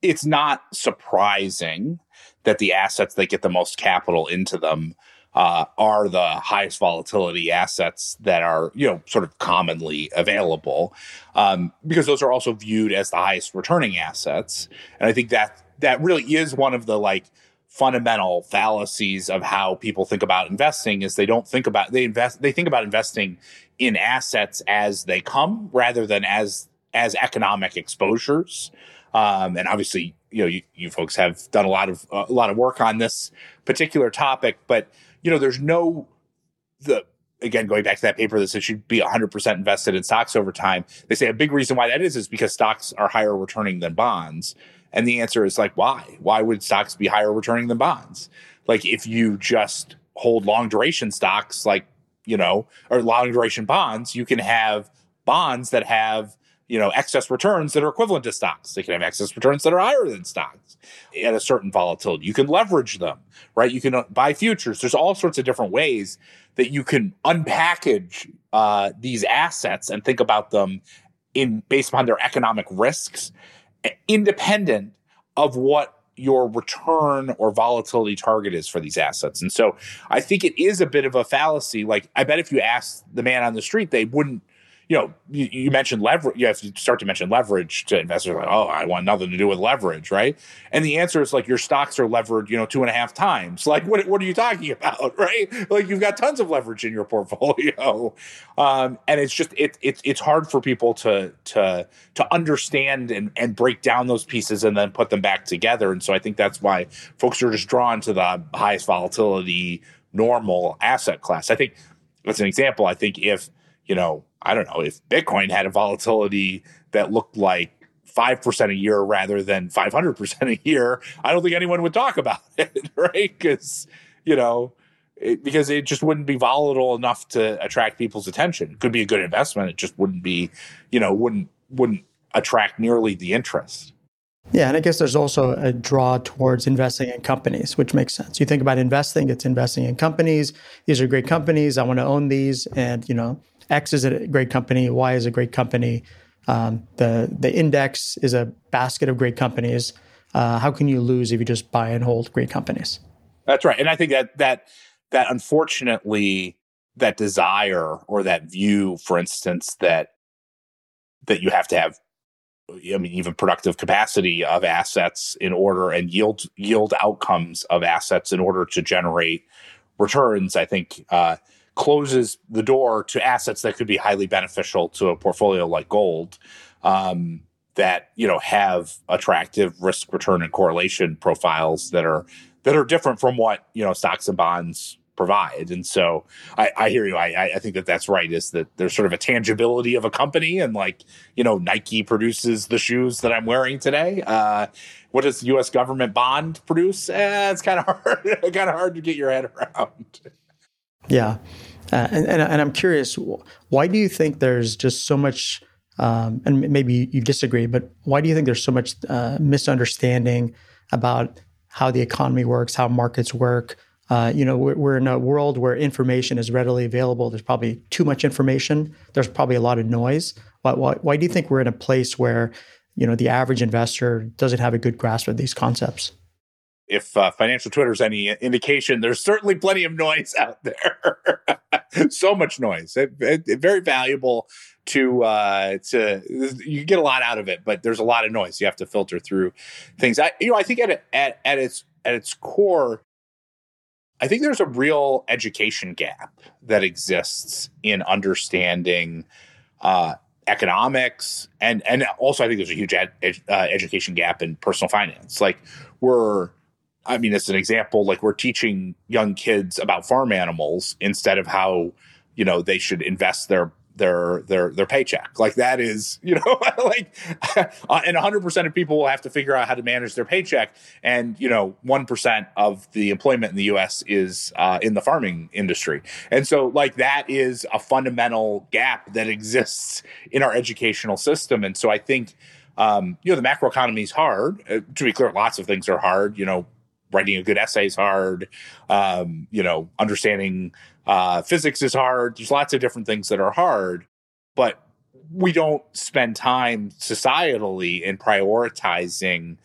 it's not surprising that the assets that get the most capital into them uh, are the highest volatility assets that are you know sort of commonly available um, because those are also viewed as the highest returning assets. And i think that that really is one of the like fundamental fallacies of how people think about investing is they don't think about they invest they think about investing in assets as they come rather than as as economic exposures um, and obviously you know you, you folks have done a lot of uh, a lot of work on this particular topic but you know, there's no the again going back to that paper that says should be 100% invested in stocks over time. They say a big reason why that is is because stocks are higher returning than bonds. And the answer is like why? Why would stocks be higher returning than bonds? like if you just hold long duration stocks, like you know, or long duration bonds, you can have bonds that have you know excess returns that are equivalent to stocks. They can have excess returns that are higher than stocks at a certain volatility. You can leverage them, right? You can uh, buy futures. There's all sorts of different ways that you can unpackage uh, these assets and think about them in based upon their economic risks, independent of what your return or volatility target is for these assets. And so I think it is a bit of a fallacy. Like I bet if you asked the man on the street, they wouldn't you know, you, you mentioned leverage. You have to start to mention leverage to investors. Like, oh, I want nothing to do with leverage, right? And the answer is like your stocks are levered, you know, two and a half times. Like, what what are you talking about, right? Like you've got tons of leverage in your portfolio, um, and it's just it, it it's hard for people to to to understand and and break down those pieces and then put them back together. And so I think that's why folks are just drawn to the highest volatility normal asset class. I think that's an example. I think if you know I don't know, if Bitcoin had a volatility that looked like 5% a year rather than 500% a year, I don't think anyone would talk about it, right? Because, you know, it, because it just wouldn't be volatile enough to attract people's attention. It could be a good investment. It just wouldn't be, you know, wouldn't, wouldn't attract nearly the interest. Yeah, and I guess there's also a draw towards investing in companies, which makes sense. You think about investing, it's investing in companies. These are great companies. I want to own these. And, you know, X is a great company, Y is a great company. Um, the the index is a basket of great companies. Uh, how can you lose if you just buy and hold great companies? That's right, and I think that that that unfortunately that desire or that view, for instance, that that you have to have I mean, even productive capacity of assets in order and yield yield outcomes of assets in order to generate returns. I think uh, closes the door to assets that could be highly beneficial to a portfolio like gold um, that you know have attractive risk return and correlation profiles that are that are different from what you know stocks and bonds provide. And so I, I hear you. I, I think that that's right. Is that there's sort of a tangibility of a company, and like you know, Nike produces the shoes that I'm wearing today. Uh, what does the U.S. government bond produce? Eh, it's kind of hard, kind of hard to get your head around. Yeah. Uh, and, and, and, I'm curious, why do you think there's just so much, um, and maybe you disagree, but why do you think there's so much uh, misunderstanding about how the economy works, how markets work? Uh, you know, we're, we're, in a world where information is readily available. There's probably too much information. There's probably a lot of noise. Why, why, why do you think we're in a place where, you know, the average investor doesn't have a good grasp of these concepts? If uh, financial Twitter is any indication, there's certainly plenty of noise out there. so much noise, it, it, very valuable to uh, to you get a lot out of it, but there's a lot of noise. You have to filter through things. I you know I think at at at its at its core, I think there's a real education gap that exists in understanding. Uh, economics and and also I think there's a huge ed, ed, uh, education gap in personal finance. Like we're I mean, as an example, like we're teaching young kids about farm animals instead of how, you know, they should invest their their their their paycheck. Like that is, you know, like uh, and 100% of people will have to figure out how to manage their paycheck and, you know, 1% of the employment in the US is uh, in the farming industry. And so like that is a fundamental gap that exists in our educational system and so I think um, you know, the macroeconomy is hard. Uh, to be clear, lots of things are hard. You know, writing a good essay is hard. Um, you know, understanding uh, physics is hard. There's lots of different things that are hard, but we don't spend time societally in prioritizing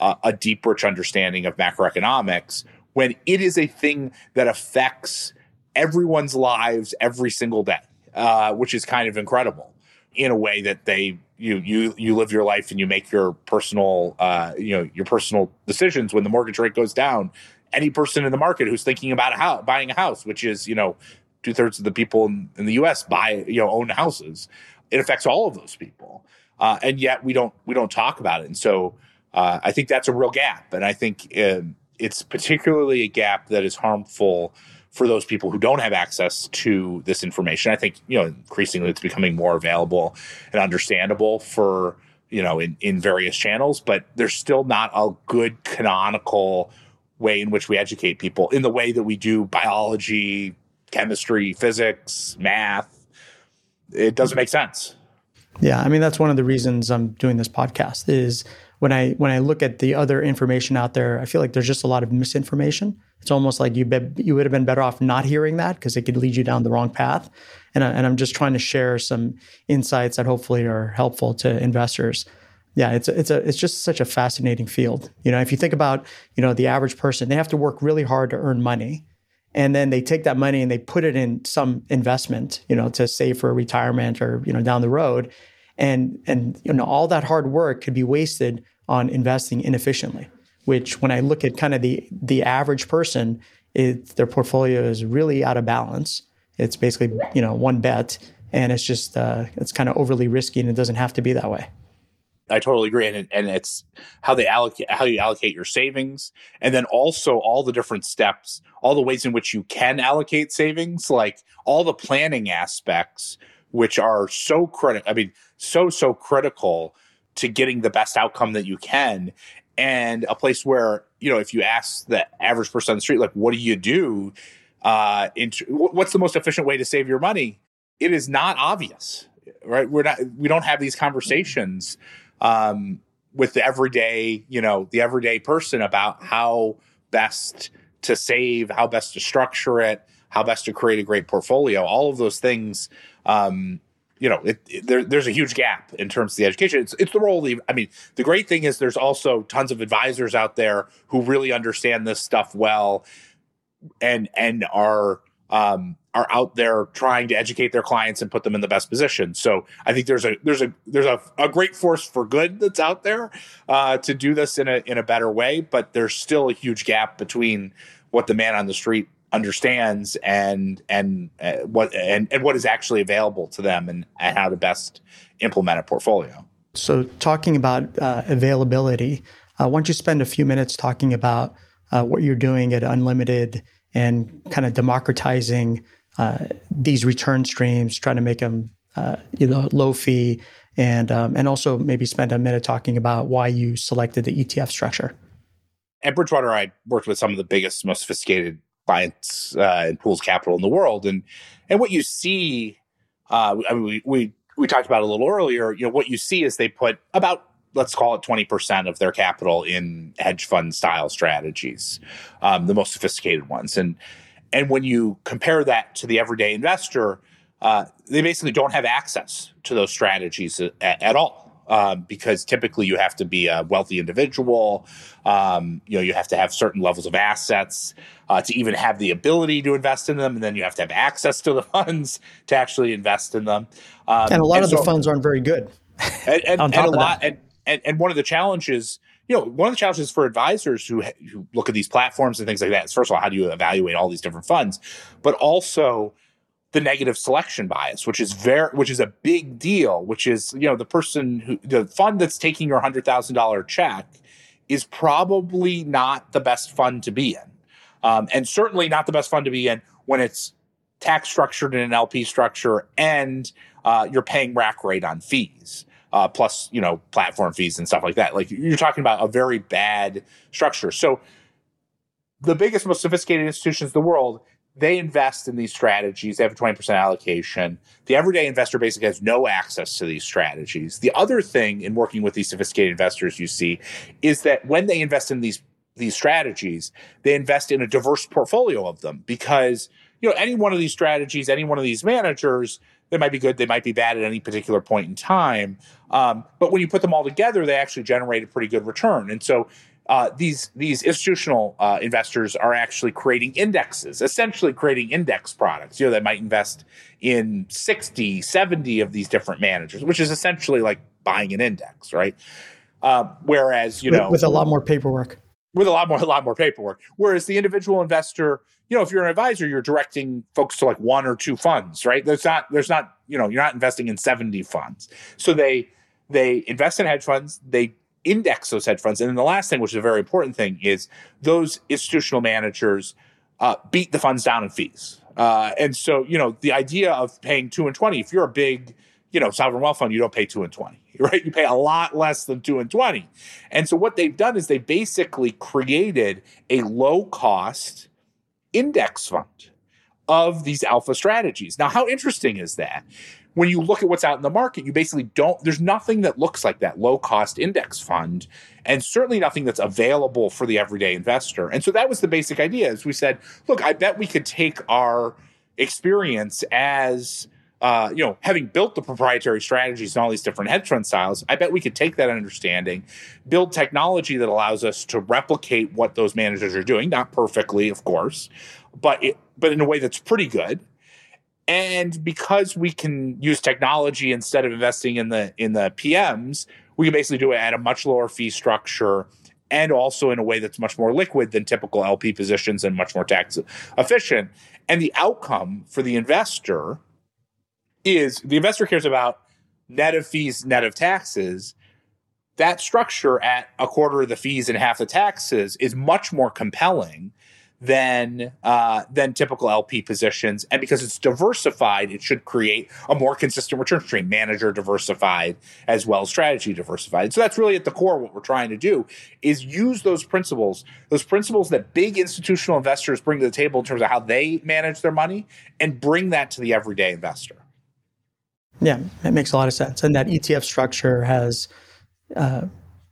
uh, a deep, rich understanding of macroeconomics when it is a thing that affects everyone's lives every single day, uh, which is kind of incredible in a way that they you you you live your life and you make your personal uh, you know your personal decisions when the mortgage rate goes down. Any person in the market who's thinking about buying a house, which is you know two thirds of the people in, in, the U.S. buy you know own houses, it affects all of those people, uh, and yet we don't we don't talk about it. And so uh, I think that's a real gap, and I think um, it's particularly a gap that is harmful for those people who don't have access to this information. I think, you know, increasingly it's becoming more available and understandable for, you know, in, in various channels, but there's still not a good canonical way in which we educate people in the way that we do biology, chemistry, physics, math. It doesn't make sense. Yeah, I mean that's one of the reasons I'm doing this podcast is when I when I look at the other information out there, I feel like there's just a lot of misinformation. It's almost like you be, you would have been better off not hearing that because it could lead you down the wrong path. And, I, and I'm just trying to share some insights that hopefully are helpful to investors. Yeah, it's a, it's a it's just such a fascinating field. You know, if you think about you know the average person, they have to work really hard to earn money, and then they take that money and they put it in some investment, you know, to save for retirement or you know down the road, and and you know all that hard work could be wasted on investing inefficiently which when I look at kind of the the average person, it, their portfolio is really out of balance. It's basically you know one bet, and it's just uh, it's kind of overly risky, and it doesn't have to be that way. I totally agree, and and it's how they allocate how you allocate your savings, and then also all the different steps, all the ways in which you can allocate savings, like all the planning aspects, which are so critical. I mean, so so critical to getting the best outcome that you can and a place where you know if you ask the average person on the street like what do you do uh into, what's the most efficient way to save your money it is not obvious right we're not we don't have these conversations um with the everyday you know the everyday person about how best to save how best to structure it how best to create a great portfolio all of those things um you know, it, it, there, there's a huge gap in terms of the education. It's, it's the role. The, I mean, the great thing is there's also tons of advisors out there who really understand this stuff well, and and are um, are out there trying to educate their clients and put them in the best position. So I think there's a there's a there's a, a great force for good that's out there uh, to do this in a in a better way. But there's still a huge gap between what the man on the street understands and and uh, what and, and what is actually available to them and, and how to best implement a portfolio. So, talking about uh, availability, uh, why don't you spend a few minutes talking about uh, what you're doing at Unlimited and kind of democratizing uh, these return streams, trying to make them uh, you know low fee, and um, and also maybe spend a minute talking about why you selected the ETF structure. At Bridgewater, I worked with some of the biggest, most sophisticated clients uh, and pools capital in the world. And and what you see, uh, I mean, we, we we talked about a little earlier. You know, what you see is they put about let's call it 20% of their capital in hedge fund style strategies, um, the most sophisticated ones. And and when you compare that to the everyday investor, uh, they basically don't have access to those strategies at, at all um, because typically you have to be a wealthy individual. Um, you know, you have to have certain levels of assets uh, to even have the ability to invest in them, and then you have to have access to the funds to actually invest in them. Um, and a lot and of so, the funds aren't very good. And, and, and a lot, and, and and one of the challenges you know, one of the challenges for advisors who, who look at these platforms and things like that is first of all, how do you evaluate all these different funds, but also the negative selection bias, which is very, which is a big deal. Which is, you know, the person who the fund that's taking your hundred thousand dollar check is probably not the best fund to be in, um, and certainly not the best fund to be in when it's tax structured in an LP structure and uh, you're paying rack rate on fees. Uh, plus, you know, platform fees and stuff like that. Like you're talking about a very bad structure. So, the biggest, most sophisticated institutions in the world they invest in these strategies. They have a 20% allocation. The everyday investor basically has no access to these strategies. The other thing in working with these sophisticated investors you see is that when they invest in these these strategies, they invest in a diverse portfolio of them because you know any one of these strategies, any one of these managers, they might be good, they might be bad at any particular point in time. Um, but when you put them all together, they actually generate a pretty good return. And so uh, these these institutional uh, investors are actually creating indexes, essentially creating index products. You know, that might invest in 60, 70 of these different managers, which is essentially like buying an index, right? Uh, whereas, you with, know, with a lot more paperwork, with a lot more, a lot more paperwork. Whereas the individual investor, you know, if you're an advisor, you're directing folks to like one or two funds, right? There's not, there's not, you know, you're not investing in 70 funds. So they, they invest in hedge funds. They index those hedge funds. And then the last thing, which is a very important thing, is those institutional managers uh, beat the funds down in fees. Uh, and so, you know, the idea of paying two and twenty, if you're a big you know, sovereign wealth fund, you don't pay two and 20, right? You pay a lot less than two and 20. And so what they've done is they basically created a low cost index fund of these alpha strategies. Now, how interesting is that? When you look at what's out in the market, you basically don't, there's nothing that looks like that low cost index fund, and certainly nothing that's available for the everyday investor. And so that was the basic idea. Is we said, look, I bet we could take our experience as uh, you know, having built the proprietary strategies and all these different hedge fund styles, I bet we could take that understanding, build technology that allows us to replicate what those managers are doing, not perfectly, of course, but it, but in a way that's pretty good. And because we can use technology instead of investing in the in the PMs, we can basically do it at a much lower fee structure and also in a way that's much more liquid than typical LP positions and much more tax efficient. And the outcome for the investor is the investor cares about net of fees, net of taxes. That structure at a quarter of the fees and half the taxes is much more compelling than uh, than typical LP positions, and because it's diversified, it should create a more consistent return stream. Manager diversified as well as strategy diversified. So that's really at the core what we're trying to do is use those principles, those principles that big institutional investors bring to the table in terms of how they manage their money, and bring that to the everyday investor. Yeah, it makes a lot of sense. And that ETF structure has uh,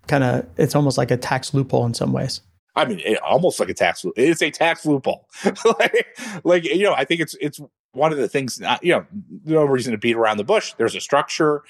kind of, it's almost like a tax loophole in some ways. I mean, it, almost like a tax. It's a tax loophole. like, like, you know, I think it's it's one of the things. Uh, you know, no reason to beat around the bush. There's a structure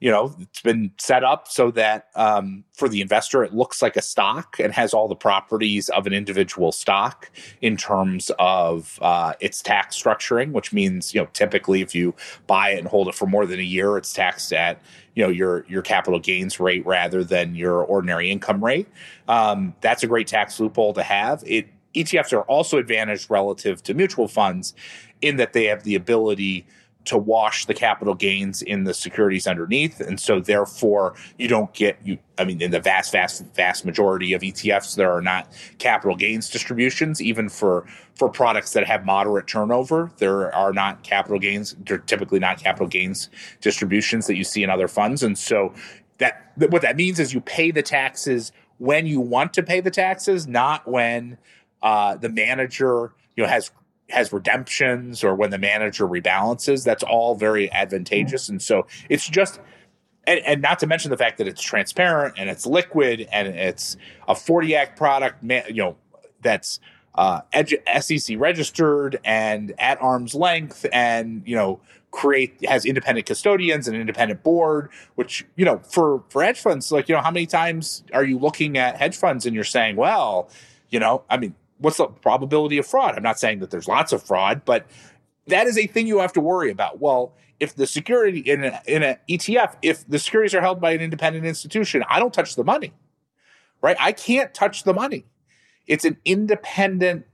you know, it's been set up so that um, for the investor, it looks like a stock and has all the properties of an individual stock in terms of uh, its tax structuring, which means, you know, typically if you buy it and hold it for more than a year, it's taxed at, you know, your your capital gains rate rather than your ordinary income rate. Um, that's a great tax loophole to have. It ETFs are also advantaged relative to mutual funds in that they have the ability to wash the capital gains in the securities underneath. And so therefore you don't get you I mean in the vast, vast, vast majority of ETFs there are not capital gains distributions, even for for products that have moderate turnover. There are not capital gains, they're typically not capital gains distributions that you see in other funds. And so that what that means is you pay the taxes when you want to pay the taxes, not when uh, the manager you know has has redemptions or when the manager rebalances, that's all very advantageous. And so it's just, and, and, not to mention the fact that it's transparent and it's liquid and it's a 40 Act product, you know, that's uh, SEC registered and at arm's length and, you know, create has independent custodians and independent board which you know for for hedge funds like you know how many times are you looking at hedge funds and you're saying well you know i mean what's the probability of fraud? I'm not saying that there's lots of fraud, but that is a thing you have to worry about. Well, if the security in an in ETF, if the securities are held by an independent institution, I don't touch the money, right? I can't touch the money. It's an independent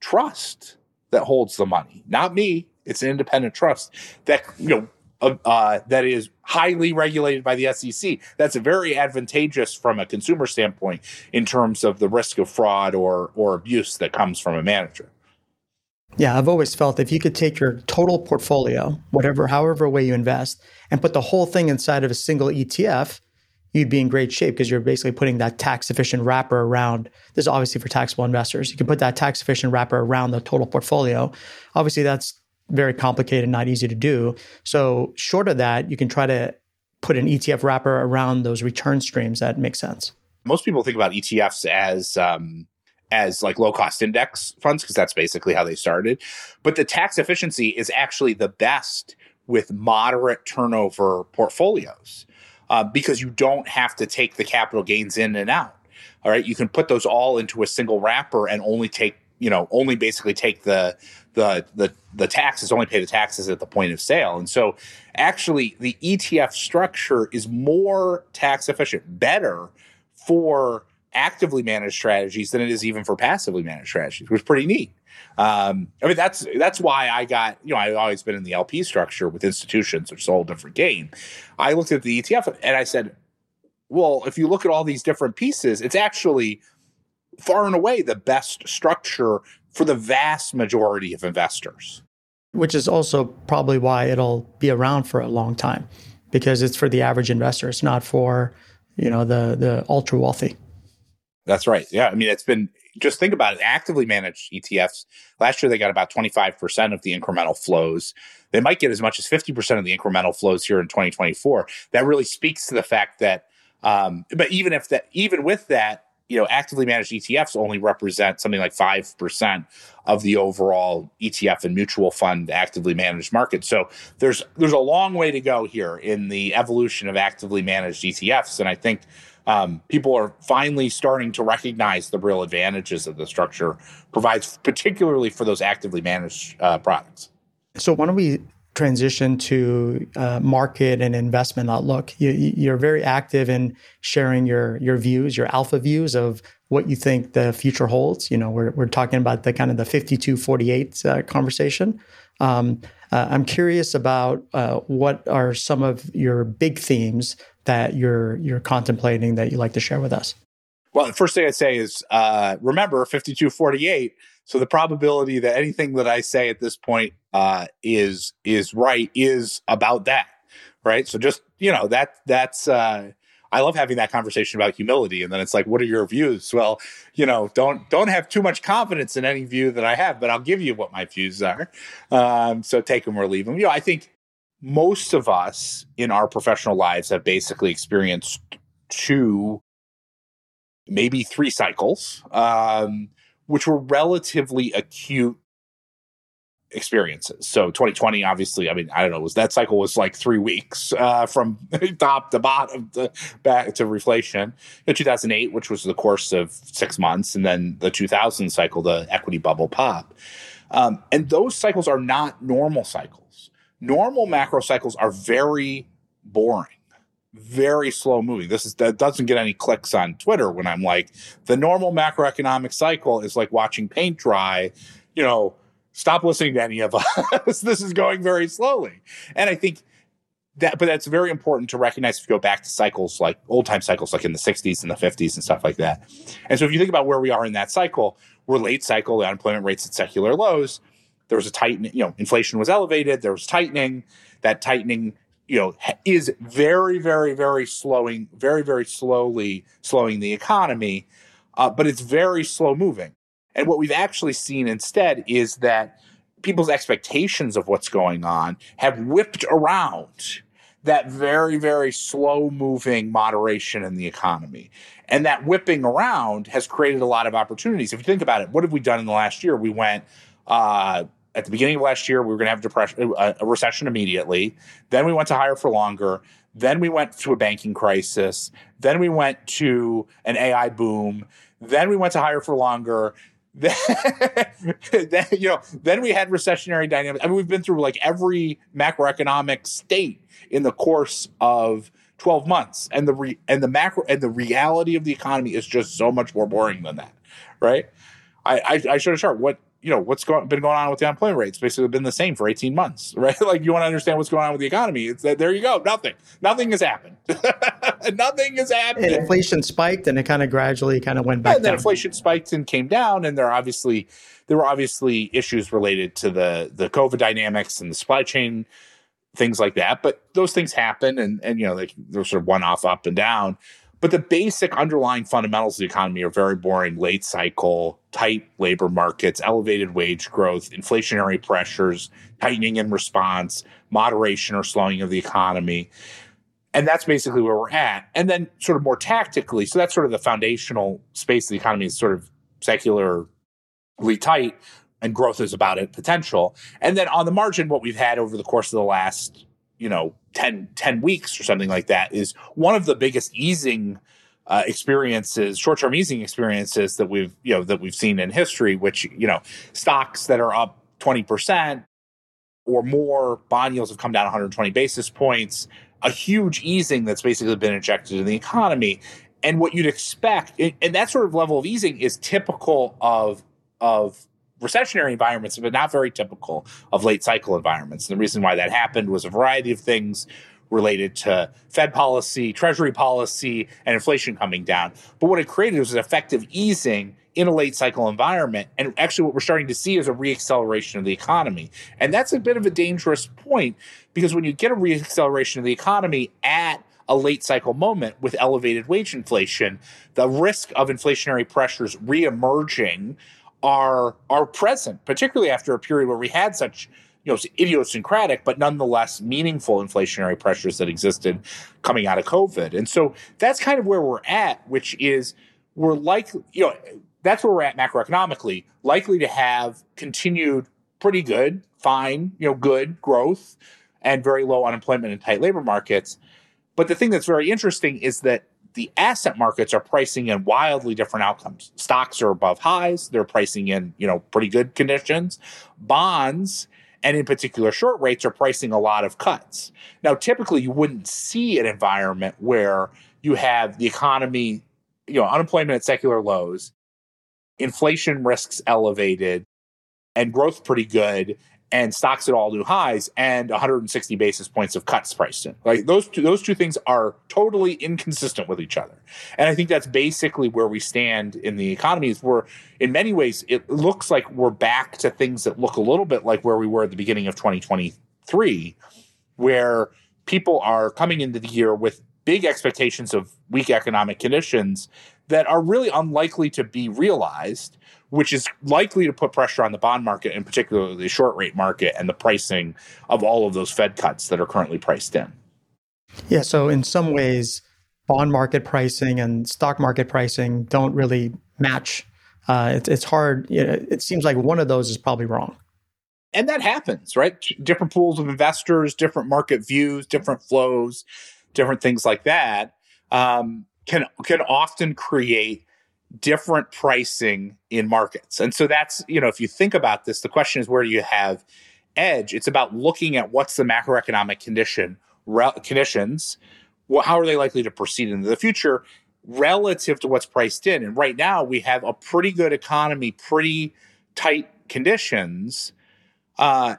trust that holds the money, not me. It's an independent trust that you know uh, that is highly regulated by the SEC. That's very advantageous from a consumer standpoint in terms of the risk of fraud or or abuse that comes from a manager. Yeah, I've always felt if you could take your total portfolio, whatever, however way you invest, and put the whole thing inside of a single ETF, you'd be in great shape because you're basically putting that tax efficient wrapper around. This is obviously for taxable investors. You can put that tax efficient wrapper around the total portfolio. Obviously, that's very complicated, not easy to do. So, short of that, you can try to put an ETF wrapper around those return streams that make sense. Most people think about ETFs as um, as like low cost index funds because that's basically how they started. But the tax efficiency is actually the best with moderate turnover portfolios uh, because you don't have to take the capital gains in and out. All right, you can put those all into a single wrapper and only take you know only basically take the the the the taxes only pay the taxes at the point of sale. And so actually the ETF structure is more tax efficient better for actively managed strategies than it is even for passively managed strategies which is pretty neat. Um, I mean that's that's why I got you know I've always been in the LP structure with institutions which is a whole different game. I looked at the ETF and I said well if you look at all these different pieces it's actually far and away the best structure for the vast majority of investors. which is also probably why it'll be around for a long time because it's for the average investor. It's not for, you know, the the ultra wealthy. That's right. Yeah. I mean, it's been just think about it. Actively managed ETFs, last year they got about 25% of the incremental flows. They might get as much as 50% of the incremental flows here in 2024. That really speaks to the fact that, um, but even if that, even with that, you know, actively managed ETFs only represent something like 5% of the overall ETF and mutual fund actively managed market. So there's there's a long way to go here in the evolution of actively managed ETFs. And I think um, people are finally starting to recognize the real advantages that the structure provides, particularly for those actively managed uh, products. So, why don't we transition to uh, market and investment outlook? You, are very active in sharing your your views, your alpha views of what you think the future holds. You know, we're we're talking about the kind of the 52-48 uh, conversation. Um, uh, I'm curious about uh, what are some of your big themes that you're you're contemplating that you like to share with us? Well, the first thing I'd say is uh, remember 5248. So the probability that anything that I say at this point uh, is is right is about that, right? So just you know that that's uh, I love having that conversation about humility, and then it's like, what are your views? Well, you know, don't don't have too much confidence in any view that I have, but I'll give you what my views are. Um, so take them or leave them. You know, I think most of us in our professional lives have basically experienced two, maybe three cycles, um, which were relatively acute experiences. So 2020, obviously, I mean, I don't know, was that cycle was like three weeks uh, from top to bottom to back to reflation. In 2008, which was the course of six months, and then the 2000 cycle, the equity bubble pop. Um, and those cycles are not normal cycles normal macro cycles are very boring very slow moving. This is that doesn't get any clicks on Twitter when I'm like, the normal macroeconomic cycle is like watching paint dry. You know, stop listening to any of us. this is going very slowly. And I think that, but that's very important to recognize if you go back to cycles like old time cycles, like in the 60s and the 50s and stuff like that. And so if you think about where we are in that cycle, we're late cycle, the unemployment rates at secular lows there was a tightening, you know, inflation was elevated, there was tightening. That tightening, you know, is very, very, very slowing, very, very slowly slowing the economy, uh, but it's very slow moving. And what we've actually seen instead is that people's expectations of what's going on have whipped around that very, very slow moving moderation in the economy. And that whipping around has created a lot of opportunities. If you think about it, what have we done in the last year? We went uh, at the beginning of last year, we were going to have depression, a, a recession immediately. Then we went to higher for longer. Then we went to a banking crisis. Then we went to an AI boom. Then we went to higher for longer. Then, you know, then we had recessionary dynamics. I mean, we've been through like every macroeconomic state in the course of 12 months, and the re- and the macro and the reality of the economy is just so much more boring than that, right? I I, I should have started what you know what's going, been going on with the unemployment rates basically been the same for 18 months right? Like you want to understand what's going on with the economy it's that there you go nothing. Nothing has happened. Nothing has happened. And inflation spiked and it kind of gradually kind of went back and then inflation spiked and came down and there are obviously there were obviously issues related to the the covid dynamics and the supply chain things like that but those things happen and and you know they, they're sort of one off up and down but the basic underlying fundamentals of the economy are very boring, late cycle, tight labor markets, elevated wage growth, inflationary pressures, tightening in response, moderation or slowing of the economy. And that's basically where we're at. And then, sort of more tactically, so that's sort of the foundational space of the economy is sort of secularly tight, and growth is about it potential. And then on the margin, what we've had over the course of the last you know 10, 10 weeks or something like that is one of the biggest easing uh, experiences, short-term easing experiences that we've you know that we've seen in history. Which you know stocks that are up twenty percent or more, bond yields have come down 120 basis points. A huge easing that's basically been injected in the economy, and what you'd expect, and that sort of level of easing is typical of of recessionary environments, but not very typical of late cycle environments. And the reason why that happened was a variety of things related to Fed policy, Treasury policy, and inflation coming down. But what it created was an effective easing in a late cycle environment. And actually, what we're starting to see is a reacceleration of the economy. And that's a bit of a dangerous point because when you get a reacceleration of the economy at a late cycle moment with elevated wage inflation, the risk of inflationary pressures reemerging are are present, particularly after a period where we had such you know idiosyncratic but nonetheless meaningful inflationary pressures that existed coming out of COVID. And so that's kind of where we're at, which is we're like you know that's where we're at macroeconomically, likely to have continued pretty good, fine, you know, good growth and very low unemployment and tight labor markets. But the thing that's very interesting is that the asset markets are pricing in wildly different outcomes. Stocks are above highs, they're pricing in, you know, pretty good conditions. Bonds and in particular short rates are pricing a lot of cuts. Now, typically you wouldn't see an environment where you have the economy, you know, unemployment at secular lows, inflation risks elevated, and growth pretty good, and stocks at all new highs and 160 basis points of cuts priced in. Like those two, those two things are totally inconsistent with each other. And I think that's basically where we stand in the economy is we're in many ways it looks like we're back to things that look a little bit like where we were at the beginning of 2023 where people are coming into the year with big expectations of weak economic conditions that are really unlikely to be realized which is likely to put pressure on the bond market, and particularly the short rate market and the pricing of all of those Fed cuts that are currently priced in. Yeah. So, in some ways, bond market pricing and stock market pricing don't really match. Uh, it, it's hard. You know, it seems like one of those is probably wrong. And that happens, right? Different pools of investors, different market views, different flows, different things like that um, can can often create different pricing in markets. And so that's, you know, if you think about this, the question is where do you have edge? It's about looking at what's the macroeconomic condition re- conditions, well, how are they likely to proceed into the future relative to what's priced in? And right now we have a pretty good economy, pretty tight conditions, uh,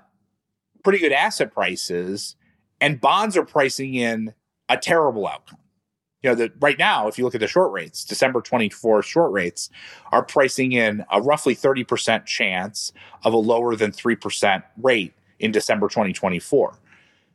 pretty good asset prices, and bonds are pricing in a terrible outcome you know, that right now, if you look at the short rates, December 24 short rates are pricing in a roughly 30% chance of a lower than 3% rate in December 2024.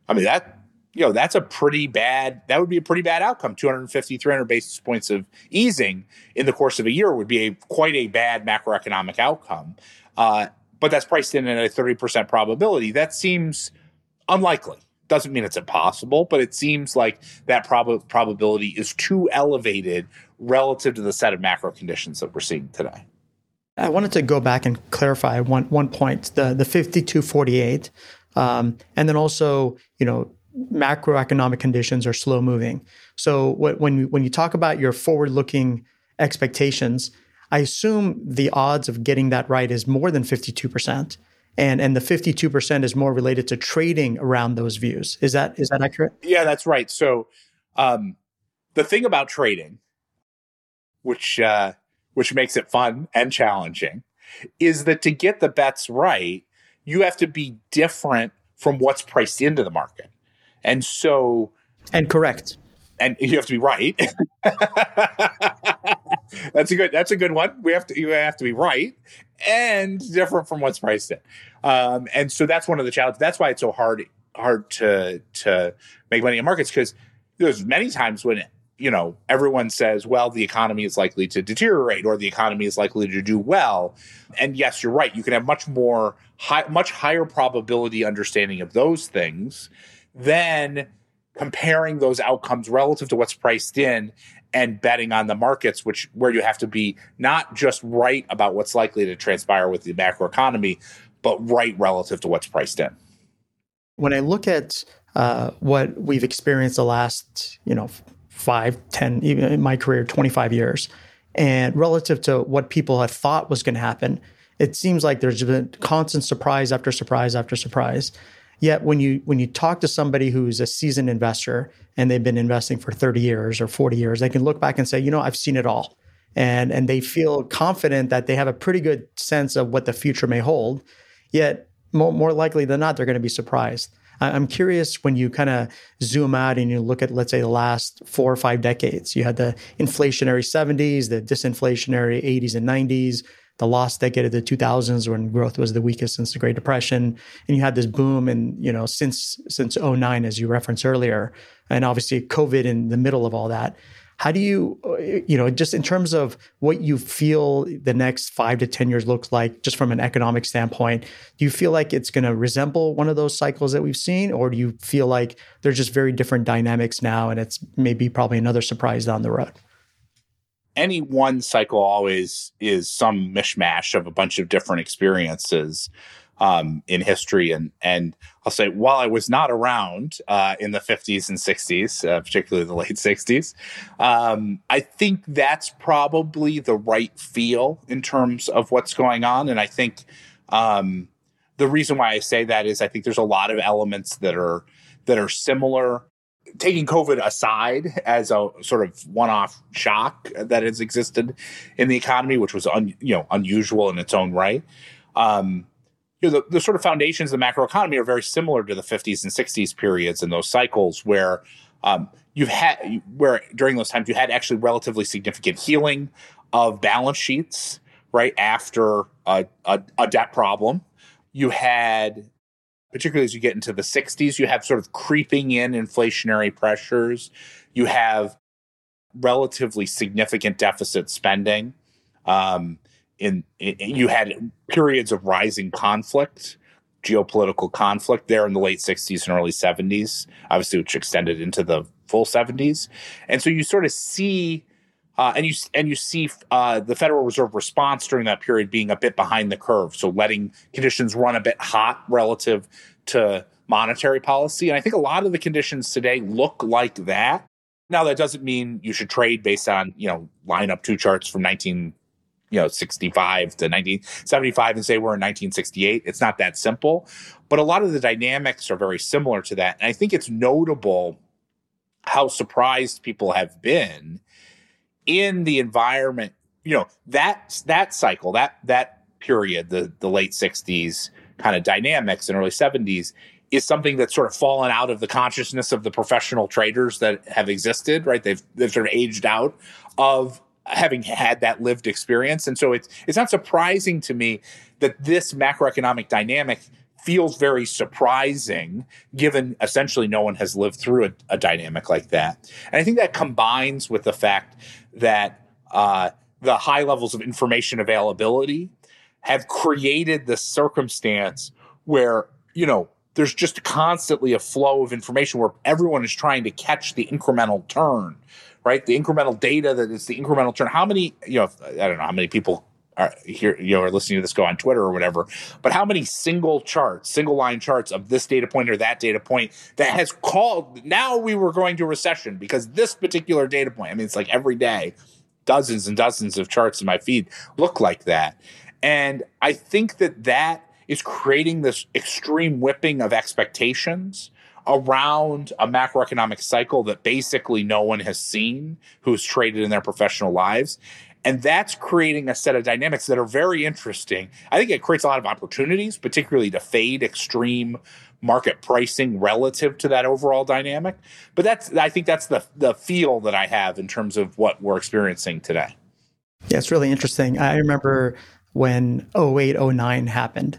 I mean, that, you know, that's a pretty bad, that would be a pretty bad outcome. 250, 300 basis points of easing in the course of a year would be a quite a bad macroeconomic outcome. Uh, but that's priced in at a 30% probability. That seems unlikely doesn't mean it's impossible, but it seems like that prob- probability is too elevated relative to the set of macro conditions that we're seeing today. I wanted to go back and clarify one one point the the fifty two forty eight, um, and then also you know macroeconomic conditions are slow moving. So when when you talk about your forward looking expectations, I assume the odds of getting that right is more than fifty two percent and and the 52% is more related to trading around those views. Is that is that accurate? Yeah that's right. So um, the thing about trading which uh, which makes it fun and challenging is that to get the bets right you have to be different from what's priced into the market. And so and correct and you have to be right that's a good that's a good one we have to you have to be right and different from what's priced in. Um, and so that's one of the challenges. That's why it's so hard hard to to make money in markets because there's many times when you know everyone says, well, the economy is likely to deteriorate or the economy is likely to do well. And yes, you're right. You can have much more high, much higher probability understanding of those things than comparing those outcomes relative to what's priced in and betting on the markets, which where you have to be not just right about what's likely to transpire with the macroeconomy, but right relative to what's priced in. When I look at uh, what we've experienced the last, you know, five, ten, even in my career, 25 years, and relative to what people had thought was going to happen, it seems like there's been constant surprise after surprise after surprise. Yet when you when you talk to somebody who's a seasoned investor and they've been investing for 30 years or 40 years, they can look back and say, you know, I've seen it all. And and they feel confident that they have a pretty good sense of what the future may hold. Yet more, more likely than not, they're going to be surprised. I'm curious when you kind of zoom out and you look at, let's say, the last four or five decades. You had the inflationary 70s, the disinflationary 80s and 90s, the lost decade of the 2000s when growth was the weakest since the Great Depression, and you had this boom and you know since since 09 as you referenced earlier, and obviously COVID in the middle of all that. How do you, you know, just in terms of what you feel the next five to 10 years looks like, just from an economic standpoint, do you feel like it's going to resemble one of those cycles that we've seen? Or do you feel like there's just very different dynamics now and it's maybe probably another surprise down the road? Any one cycle always is some mishmash of a bunch of different experiences um, in history. And and I'll say, while I was not around uh, in the 50s and 60s, uh, particularly the late 60s, um, I think that's probably the right feel in terms of what's going on. And I think um, the reason why I say that is I think there's a lot of elements that are that are similar taking COVID aside as a sort of one-off shock that has existed in the economy, which was un, you know unusual in its own right, um, you know, the, the sort of foundations of the macroeconomy are very similar to the 50s and 60s periods and those cycles where um, you've had where during those times you had actually relatively significant healing of balance sheets right after a, a, a debt problem. You had particularly as you get into the 60s, you have sort of creeping in inflationary pressures. You have relatively significant deficit spending. Um, in, in, you had periods of rising conflict, geopolitical conflict there in the late 60s and early 70s, obviously, which extended into the full 70s. And so you sort of see. Uh, and you and you see uh, the Federal Reserve response during that period being a bit behind the curve, so letting conditions run a bit hot relative to monetary policy. And I think a lot of the conditions today look like that. Now that doesn't mean you should trade based on you know line up two charts from 19 you know 65 to 1975 and say we're in 1968 it's not that simple but a lot of the dynamics are very similar to that and i think it's notable how surprised people have been in the environment you know that that cycle that that period the the late 60s kind of dynamics and early 70s is something that's sort of fallen out of the consciousness of the professional traders that have existed right they've they've sort of aged out of having had that lived experience. And so it's it's not surprising to me that this macroeconomic dynamic feels very surprising given essentially no one has lived through a, a dynamic like that. And I think that combines with the fact that uh, the high levels of information availability have created the circumstance where, you know, there's just constantly a flow of information where everyone is trying to catch the incremental turn right? The incremental data that is the incremental turn. How many, you know, I don't know how many people are here, you know, are listening to this go on Twitter or whatever, but how many single charts, single line charts of this data point or that data point that has called now we were going to recession because this particular data point, I mean, it's like every day, dozens and dozens of charts in my feed look like that. And I think that that is creating this extreme whipping of expectations around a macroeconomic cycle that basically no one has seen who's traded in their professional lives. And that's creating a set of dynamics that are very interesting. I think it creates a lot of opportunities, particularly to fade extreme market pricing relative to that overall dynamic. But that's I think that's the the feel that I have in terms of what we're experiencing today. Yeah, it's really interesting. I remember when 08, 09 happened,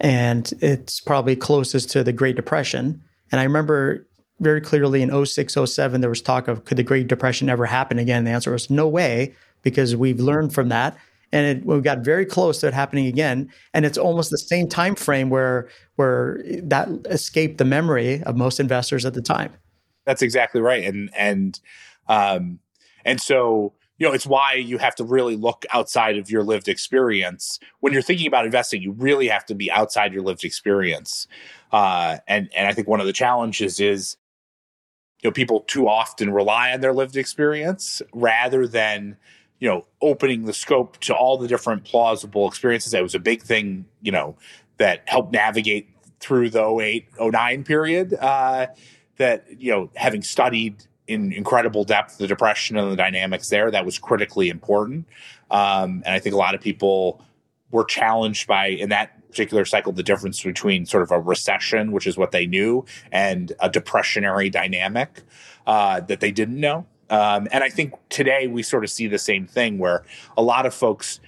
and it's probably closest to the Great Depression. And I remember very clearly in 06, 07, there was talk of could the Great Depression ever happen again? The answer was no way, because we've learned from that. And it, we got very close to it happening again. And it's almost the same time frame where where that escaped the memory of most investors at the time. That's exactly right. And and um, and so you know, it's why you have to really look outside of your lived experience. When you're thinking about investing, you really have to be outside your lived experience. Uh, and and I think one of the challenges is, you know, people too often rely on their lived experience rather than you know opening the scope to all the different plausible experiences. That was a big thing, you know, that helped navigate through the 08, 09 period. Uh, that you know, having studied in incredible depth the depression and the dynamics there. That was critically important. Um, and I think a lot of people were challenged by in that particular cycle the difference between sort of a recession, which is what they knew, and a depressionary dynamic uh, that they didn't know. Um, and I think today we sort of see the same thing where a lot of folks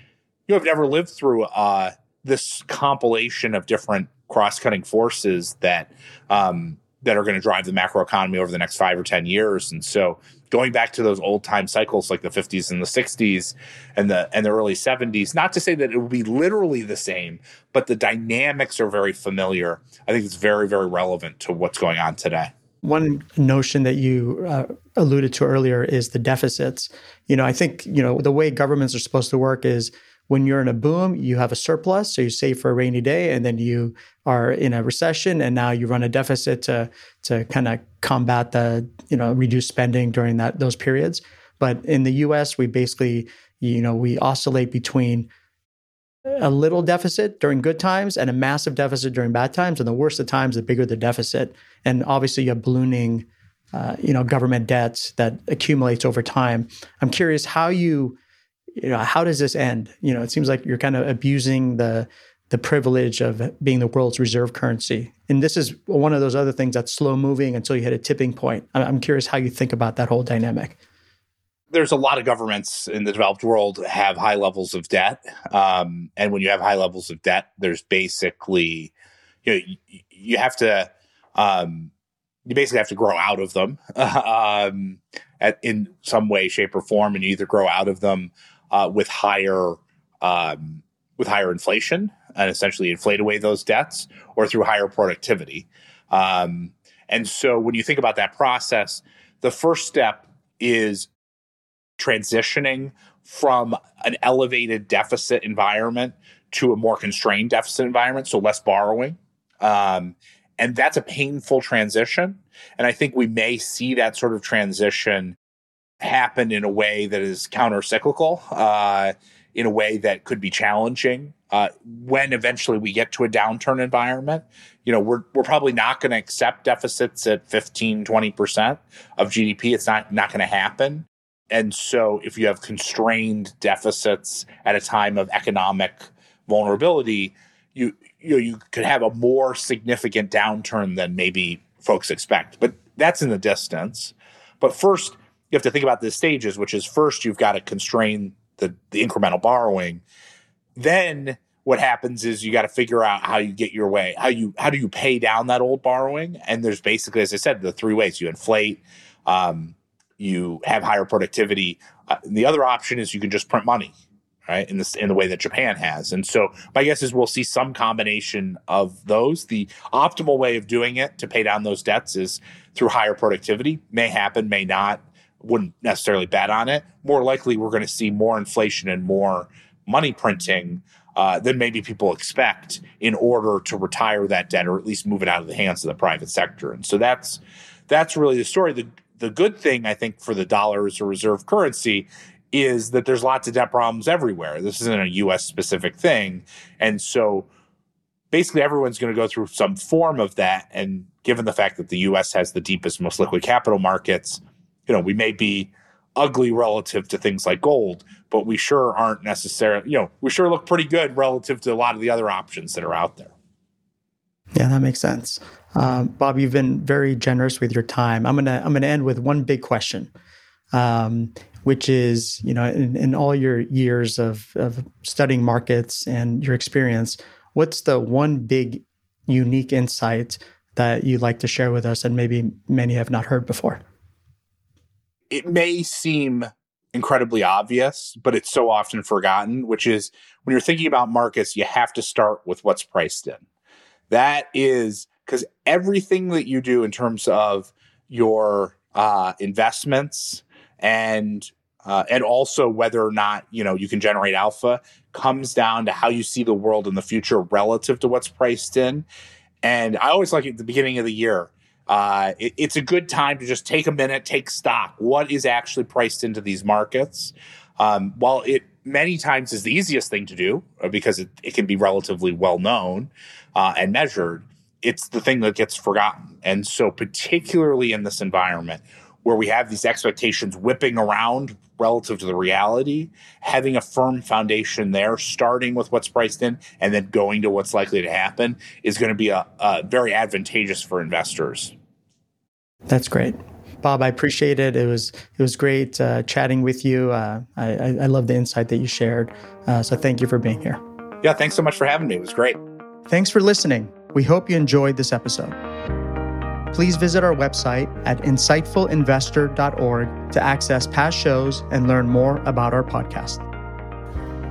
you have never lived through uh, this compilation of different cross-cutting forces that um, that are going to drive the macroeconomy over the next five or ten years. And so, going back to those old time cycles like the 50s and the 60s and the and the early 70s, not to say that it will be literally the same, but the dynamics are very familiar. I think it's very very relevant to what's going on today. One notion that you uh, alluded to earlier is the deficits. You know, I think you know the way governments are supposed to work is when you're in a boom, you have a surplus, so you save for a rainy day, and then you are in a recession, and now you run a deficit to to kind of combat the you know reduce spending during that those periods. But in the U.S., we basically you know we oscillate between a little deficit during good times and a massive deficit during bad times, and the worse the times, the bigger the deficit. And obviously, you have ballooning, uh, you know, government debts that accumulates over time. I'm curious how you you know, how does this end? You know, it seems like you're kind of abusing the the privilege of being the world's reserve currency. And this is one of those other things that's slow moving until you hit a tipping point. I'm curious how you think about that whole dynamic. There's a lot of governments in the developed world have high levels of debt, um, and when you have high levels of debt, there's basically you know you, you have to um, you basically have to grow out of them um, at, in some way, shape, or form, and you either grow out of them uh, with higher um, with higher inflation and essentially inflate away those debts, or through higher productivity. Um, and so, when you think about that process, the first step is transitioning from an elevated deficit environment to a more constrained deficit environment, so less borrowing. Um, and that's a painful transition. And I think we may see that sort of transition happen in a way that is counter cyclical, uh, in a way that could be challenging. Uh, when eventually we get to a downturn environment, you know, we're, we're probably not going to accept deficits at 15, 20% of GDP. It's not, not going to happen. And so if you have constrained deficits at a time of economic vulnerability, you, you know, you could have a more significant downturn than maybe folks expect. But that's in the distance. But first, you have to think about the stages, which is first you've got to constrain the, the incremental borrowing. Then what happens is you got to figure out how you get your way, how you how do you pay down that old borrowing? And there's basically, as I said, the three ways: you inflate, um, you have higher productivity. Uh, the other option is you can just print money, right? In this in the way that Japan has. And so my guess is we'll see some combination of those. The optimal way of doing it to pay down those debts is through higher productivity. May happen, may not wouldn't necessarily bet on it. More likely, we're going to see more inflation and more money printing uh, than maybe people expect in order to retire that debt or at least move it out of the hands of the private sector. And so that's that's really the story. The the good thing I think for the dollar as a reserve currency is that there's lots of debt problems everywhere. This isn't a U.S. specific thing, and so basically everyone's going to go through some form of that. And given the fact that the U.S. has the deepest, most liquid capital markets you know, we may be ugly relative to things like gold, but we sure aren't necessarily, you know, we sure look pretty good relative to a lot of the other options that are out there. Yeah, that makes sense. Um, Bob, you've been very generous with your time. I'm gonna I'm gonna end with one big question, um, which is you know in, in all your years of of studying markets and your experience, what's the one big unique insight that you'd like to share with us and maybe many have not heard before? it may seem incredibly obvious, but it's so often forgotten, which is when you're thinking about markets, you have to start with what's priced in. That is because everything that you do in terms of your uh, investments and uh, and also whether or not you know you can generate alpha comes down to how you see the world in the future relative to what's priced in. And I always like at the beginning of the year uh, it, it's a good time to just take a minute, take stock. What is actually priced into these markets? Um, while it many times is the easiest thing to do uh, because it, it can be relatively well known uh, and measured, it's the thing that gets forgotten. And so, particularly in this environment, where we have these expectations whipping around relative to the reality, having a firm foundation there, starting with what's priced in and then going to what's likely to happen, is going to be a, a very advantageous for investors. That's great. Bob, I appreciate it. It was it was great uh, chatting with you. Uh, I, I love the insight that you shared. Uh, so thank you for being here. Yeah, thanks so much for having me. It was great. Thanks for listening. We hope you enjoyed this episode. Please visit our website at insightfulinvestor.org to access past shows and learn more about our podcast.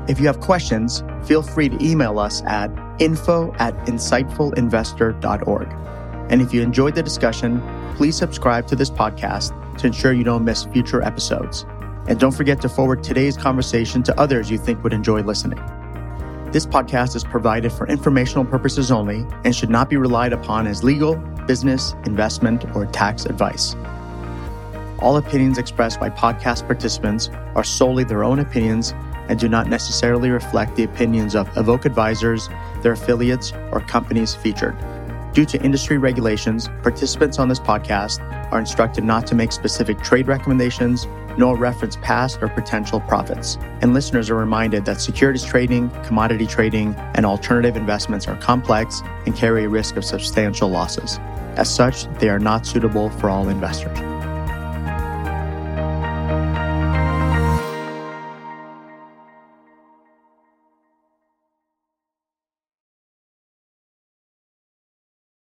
If you have questions, feel free to email us at info at insightfulinvestor.org. And if you enjoyed the discussion, please subscribe to this podcast to ensure you don't miss future episodes. And don't forget to forward today's conversation to others you think would enjoy listening. This podcast is provided for informational purposes only and should not be relied upon as legal, business, investment, or tax advice. All opinions expressed by podcast participants are solely their own opinions and do not necessarily reflect the opinions of Evoke Advisors, their affiliates, or companies featured. Due to industry regulations, participants on this podcast are instructed not to make specific trade recommendations nor reference past or potential profits. And listeners are reminded that securities trading, commodity trading, and alternative investments are complex and carry a risk of substantial losses. As such, they are not suitable for all investors.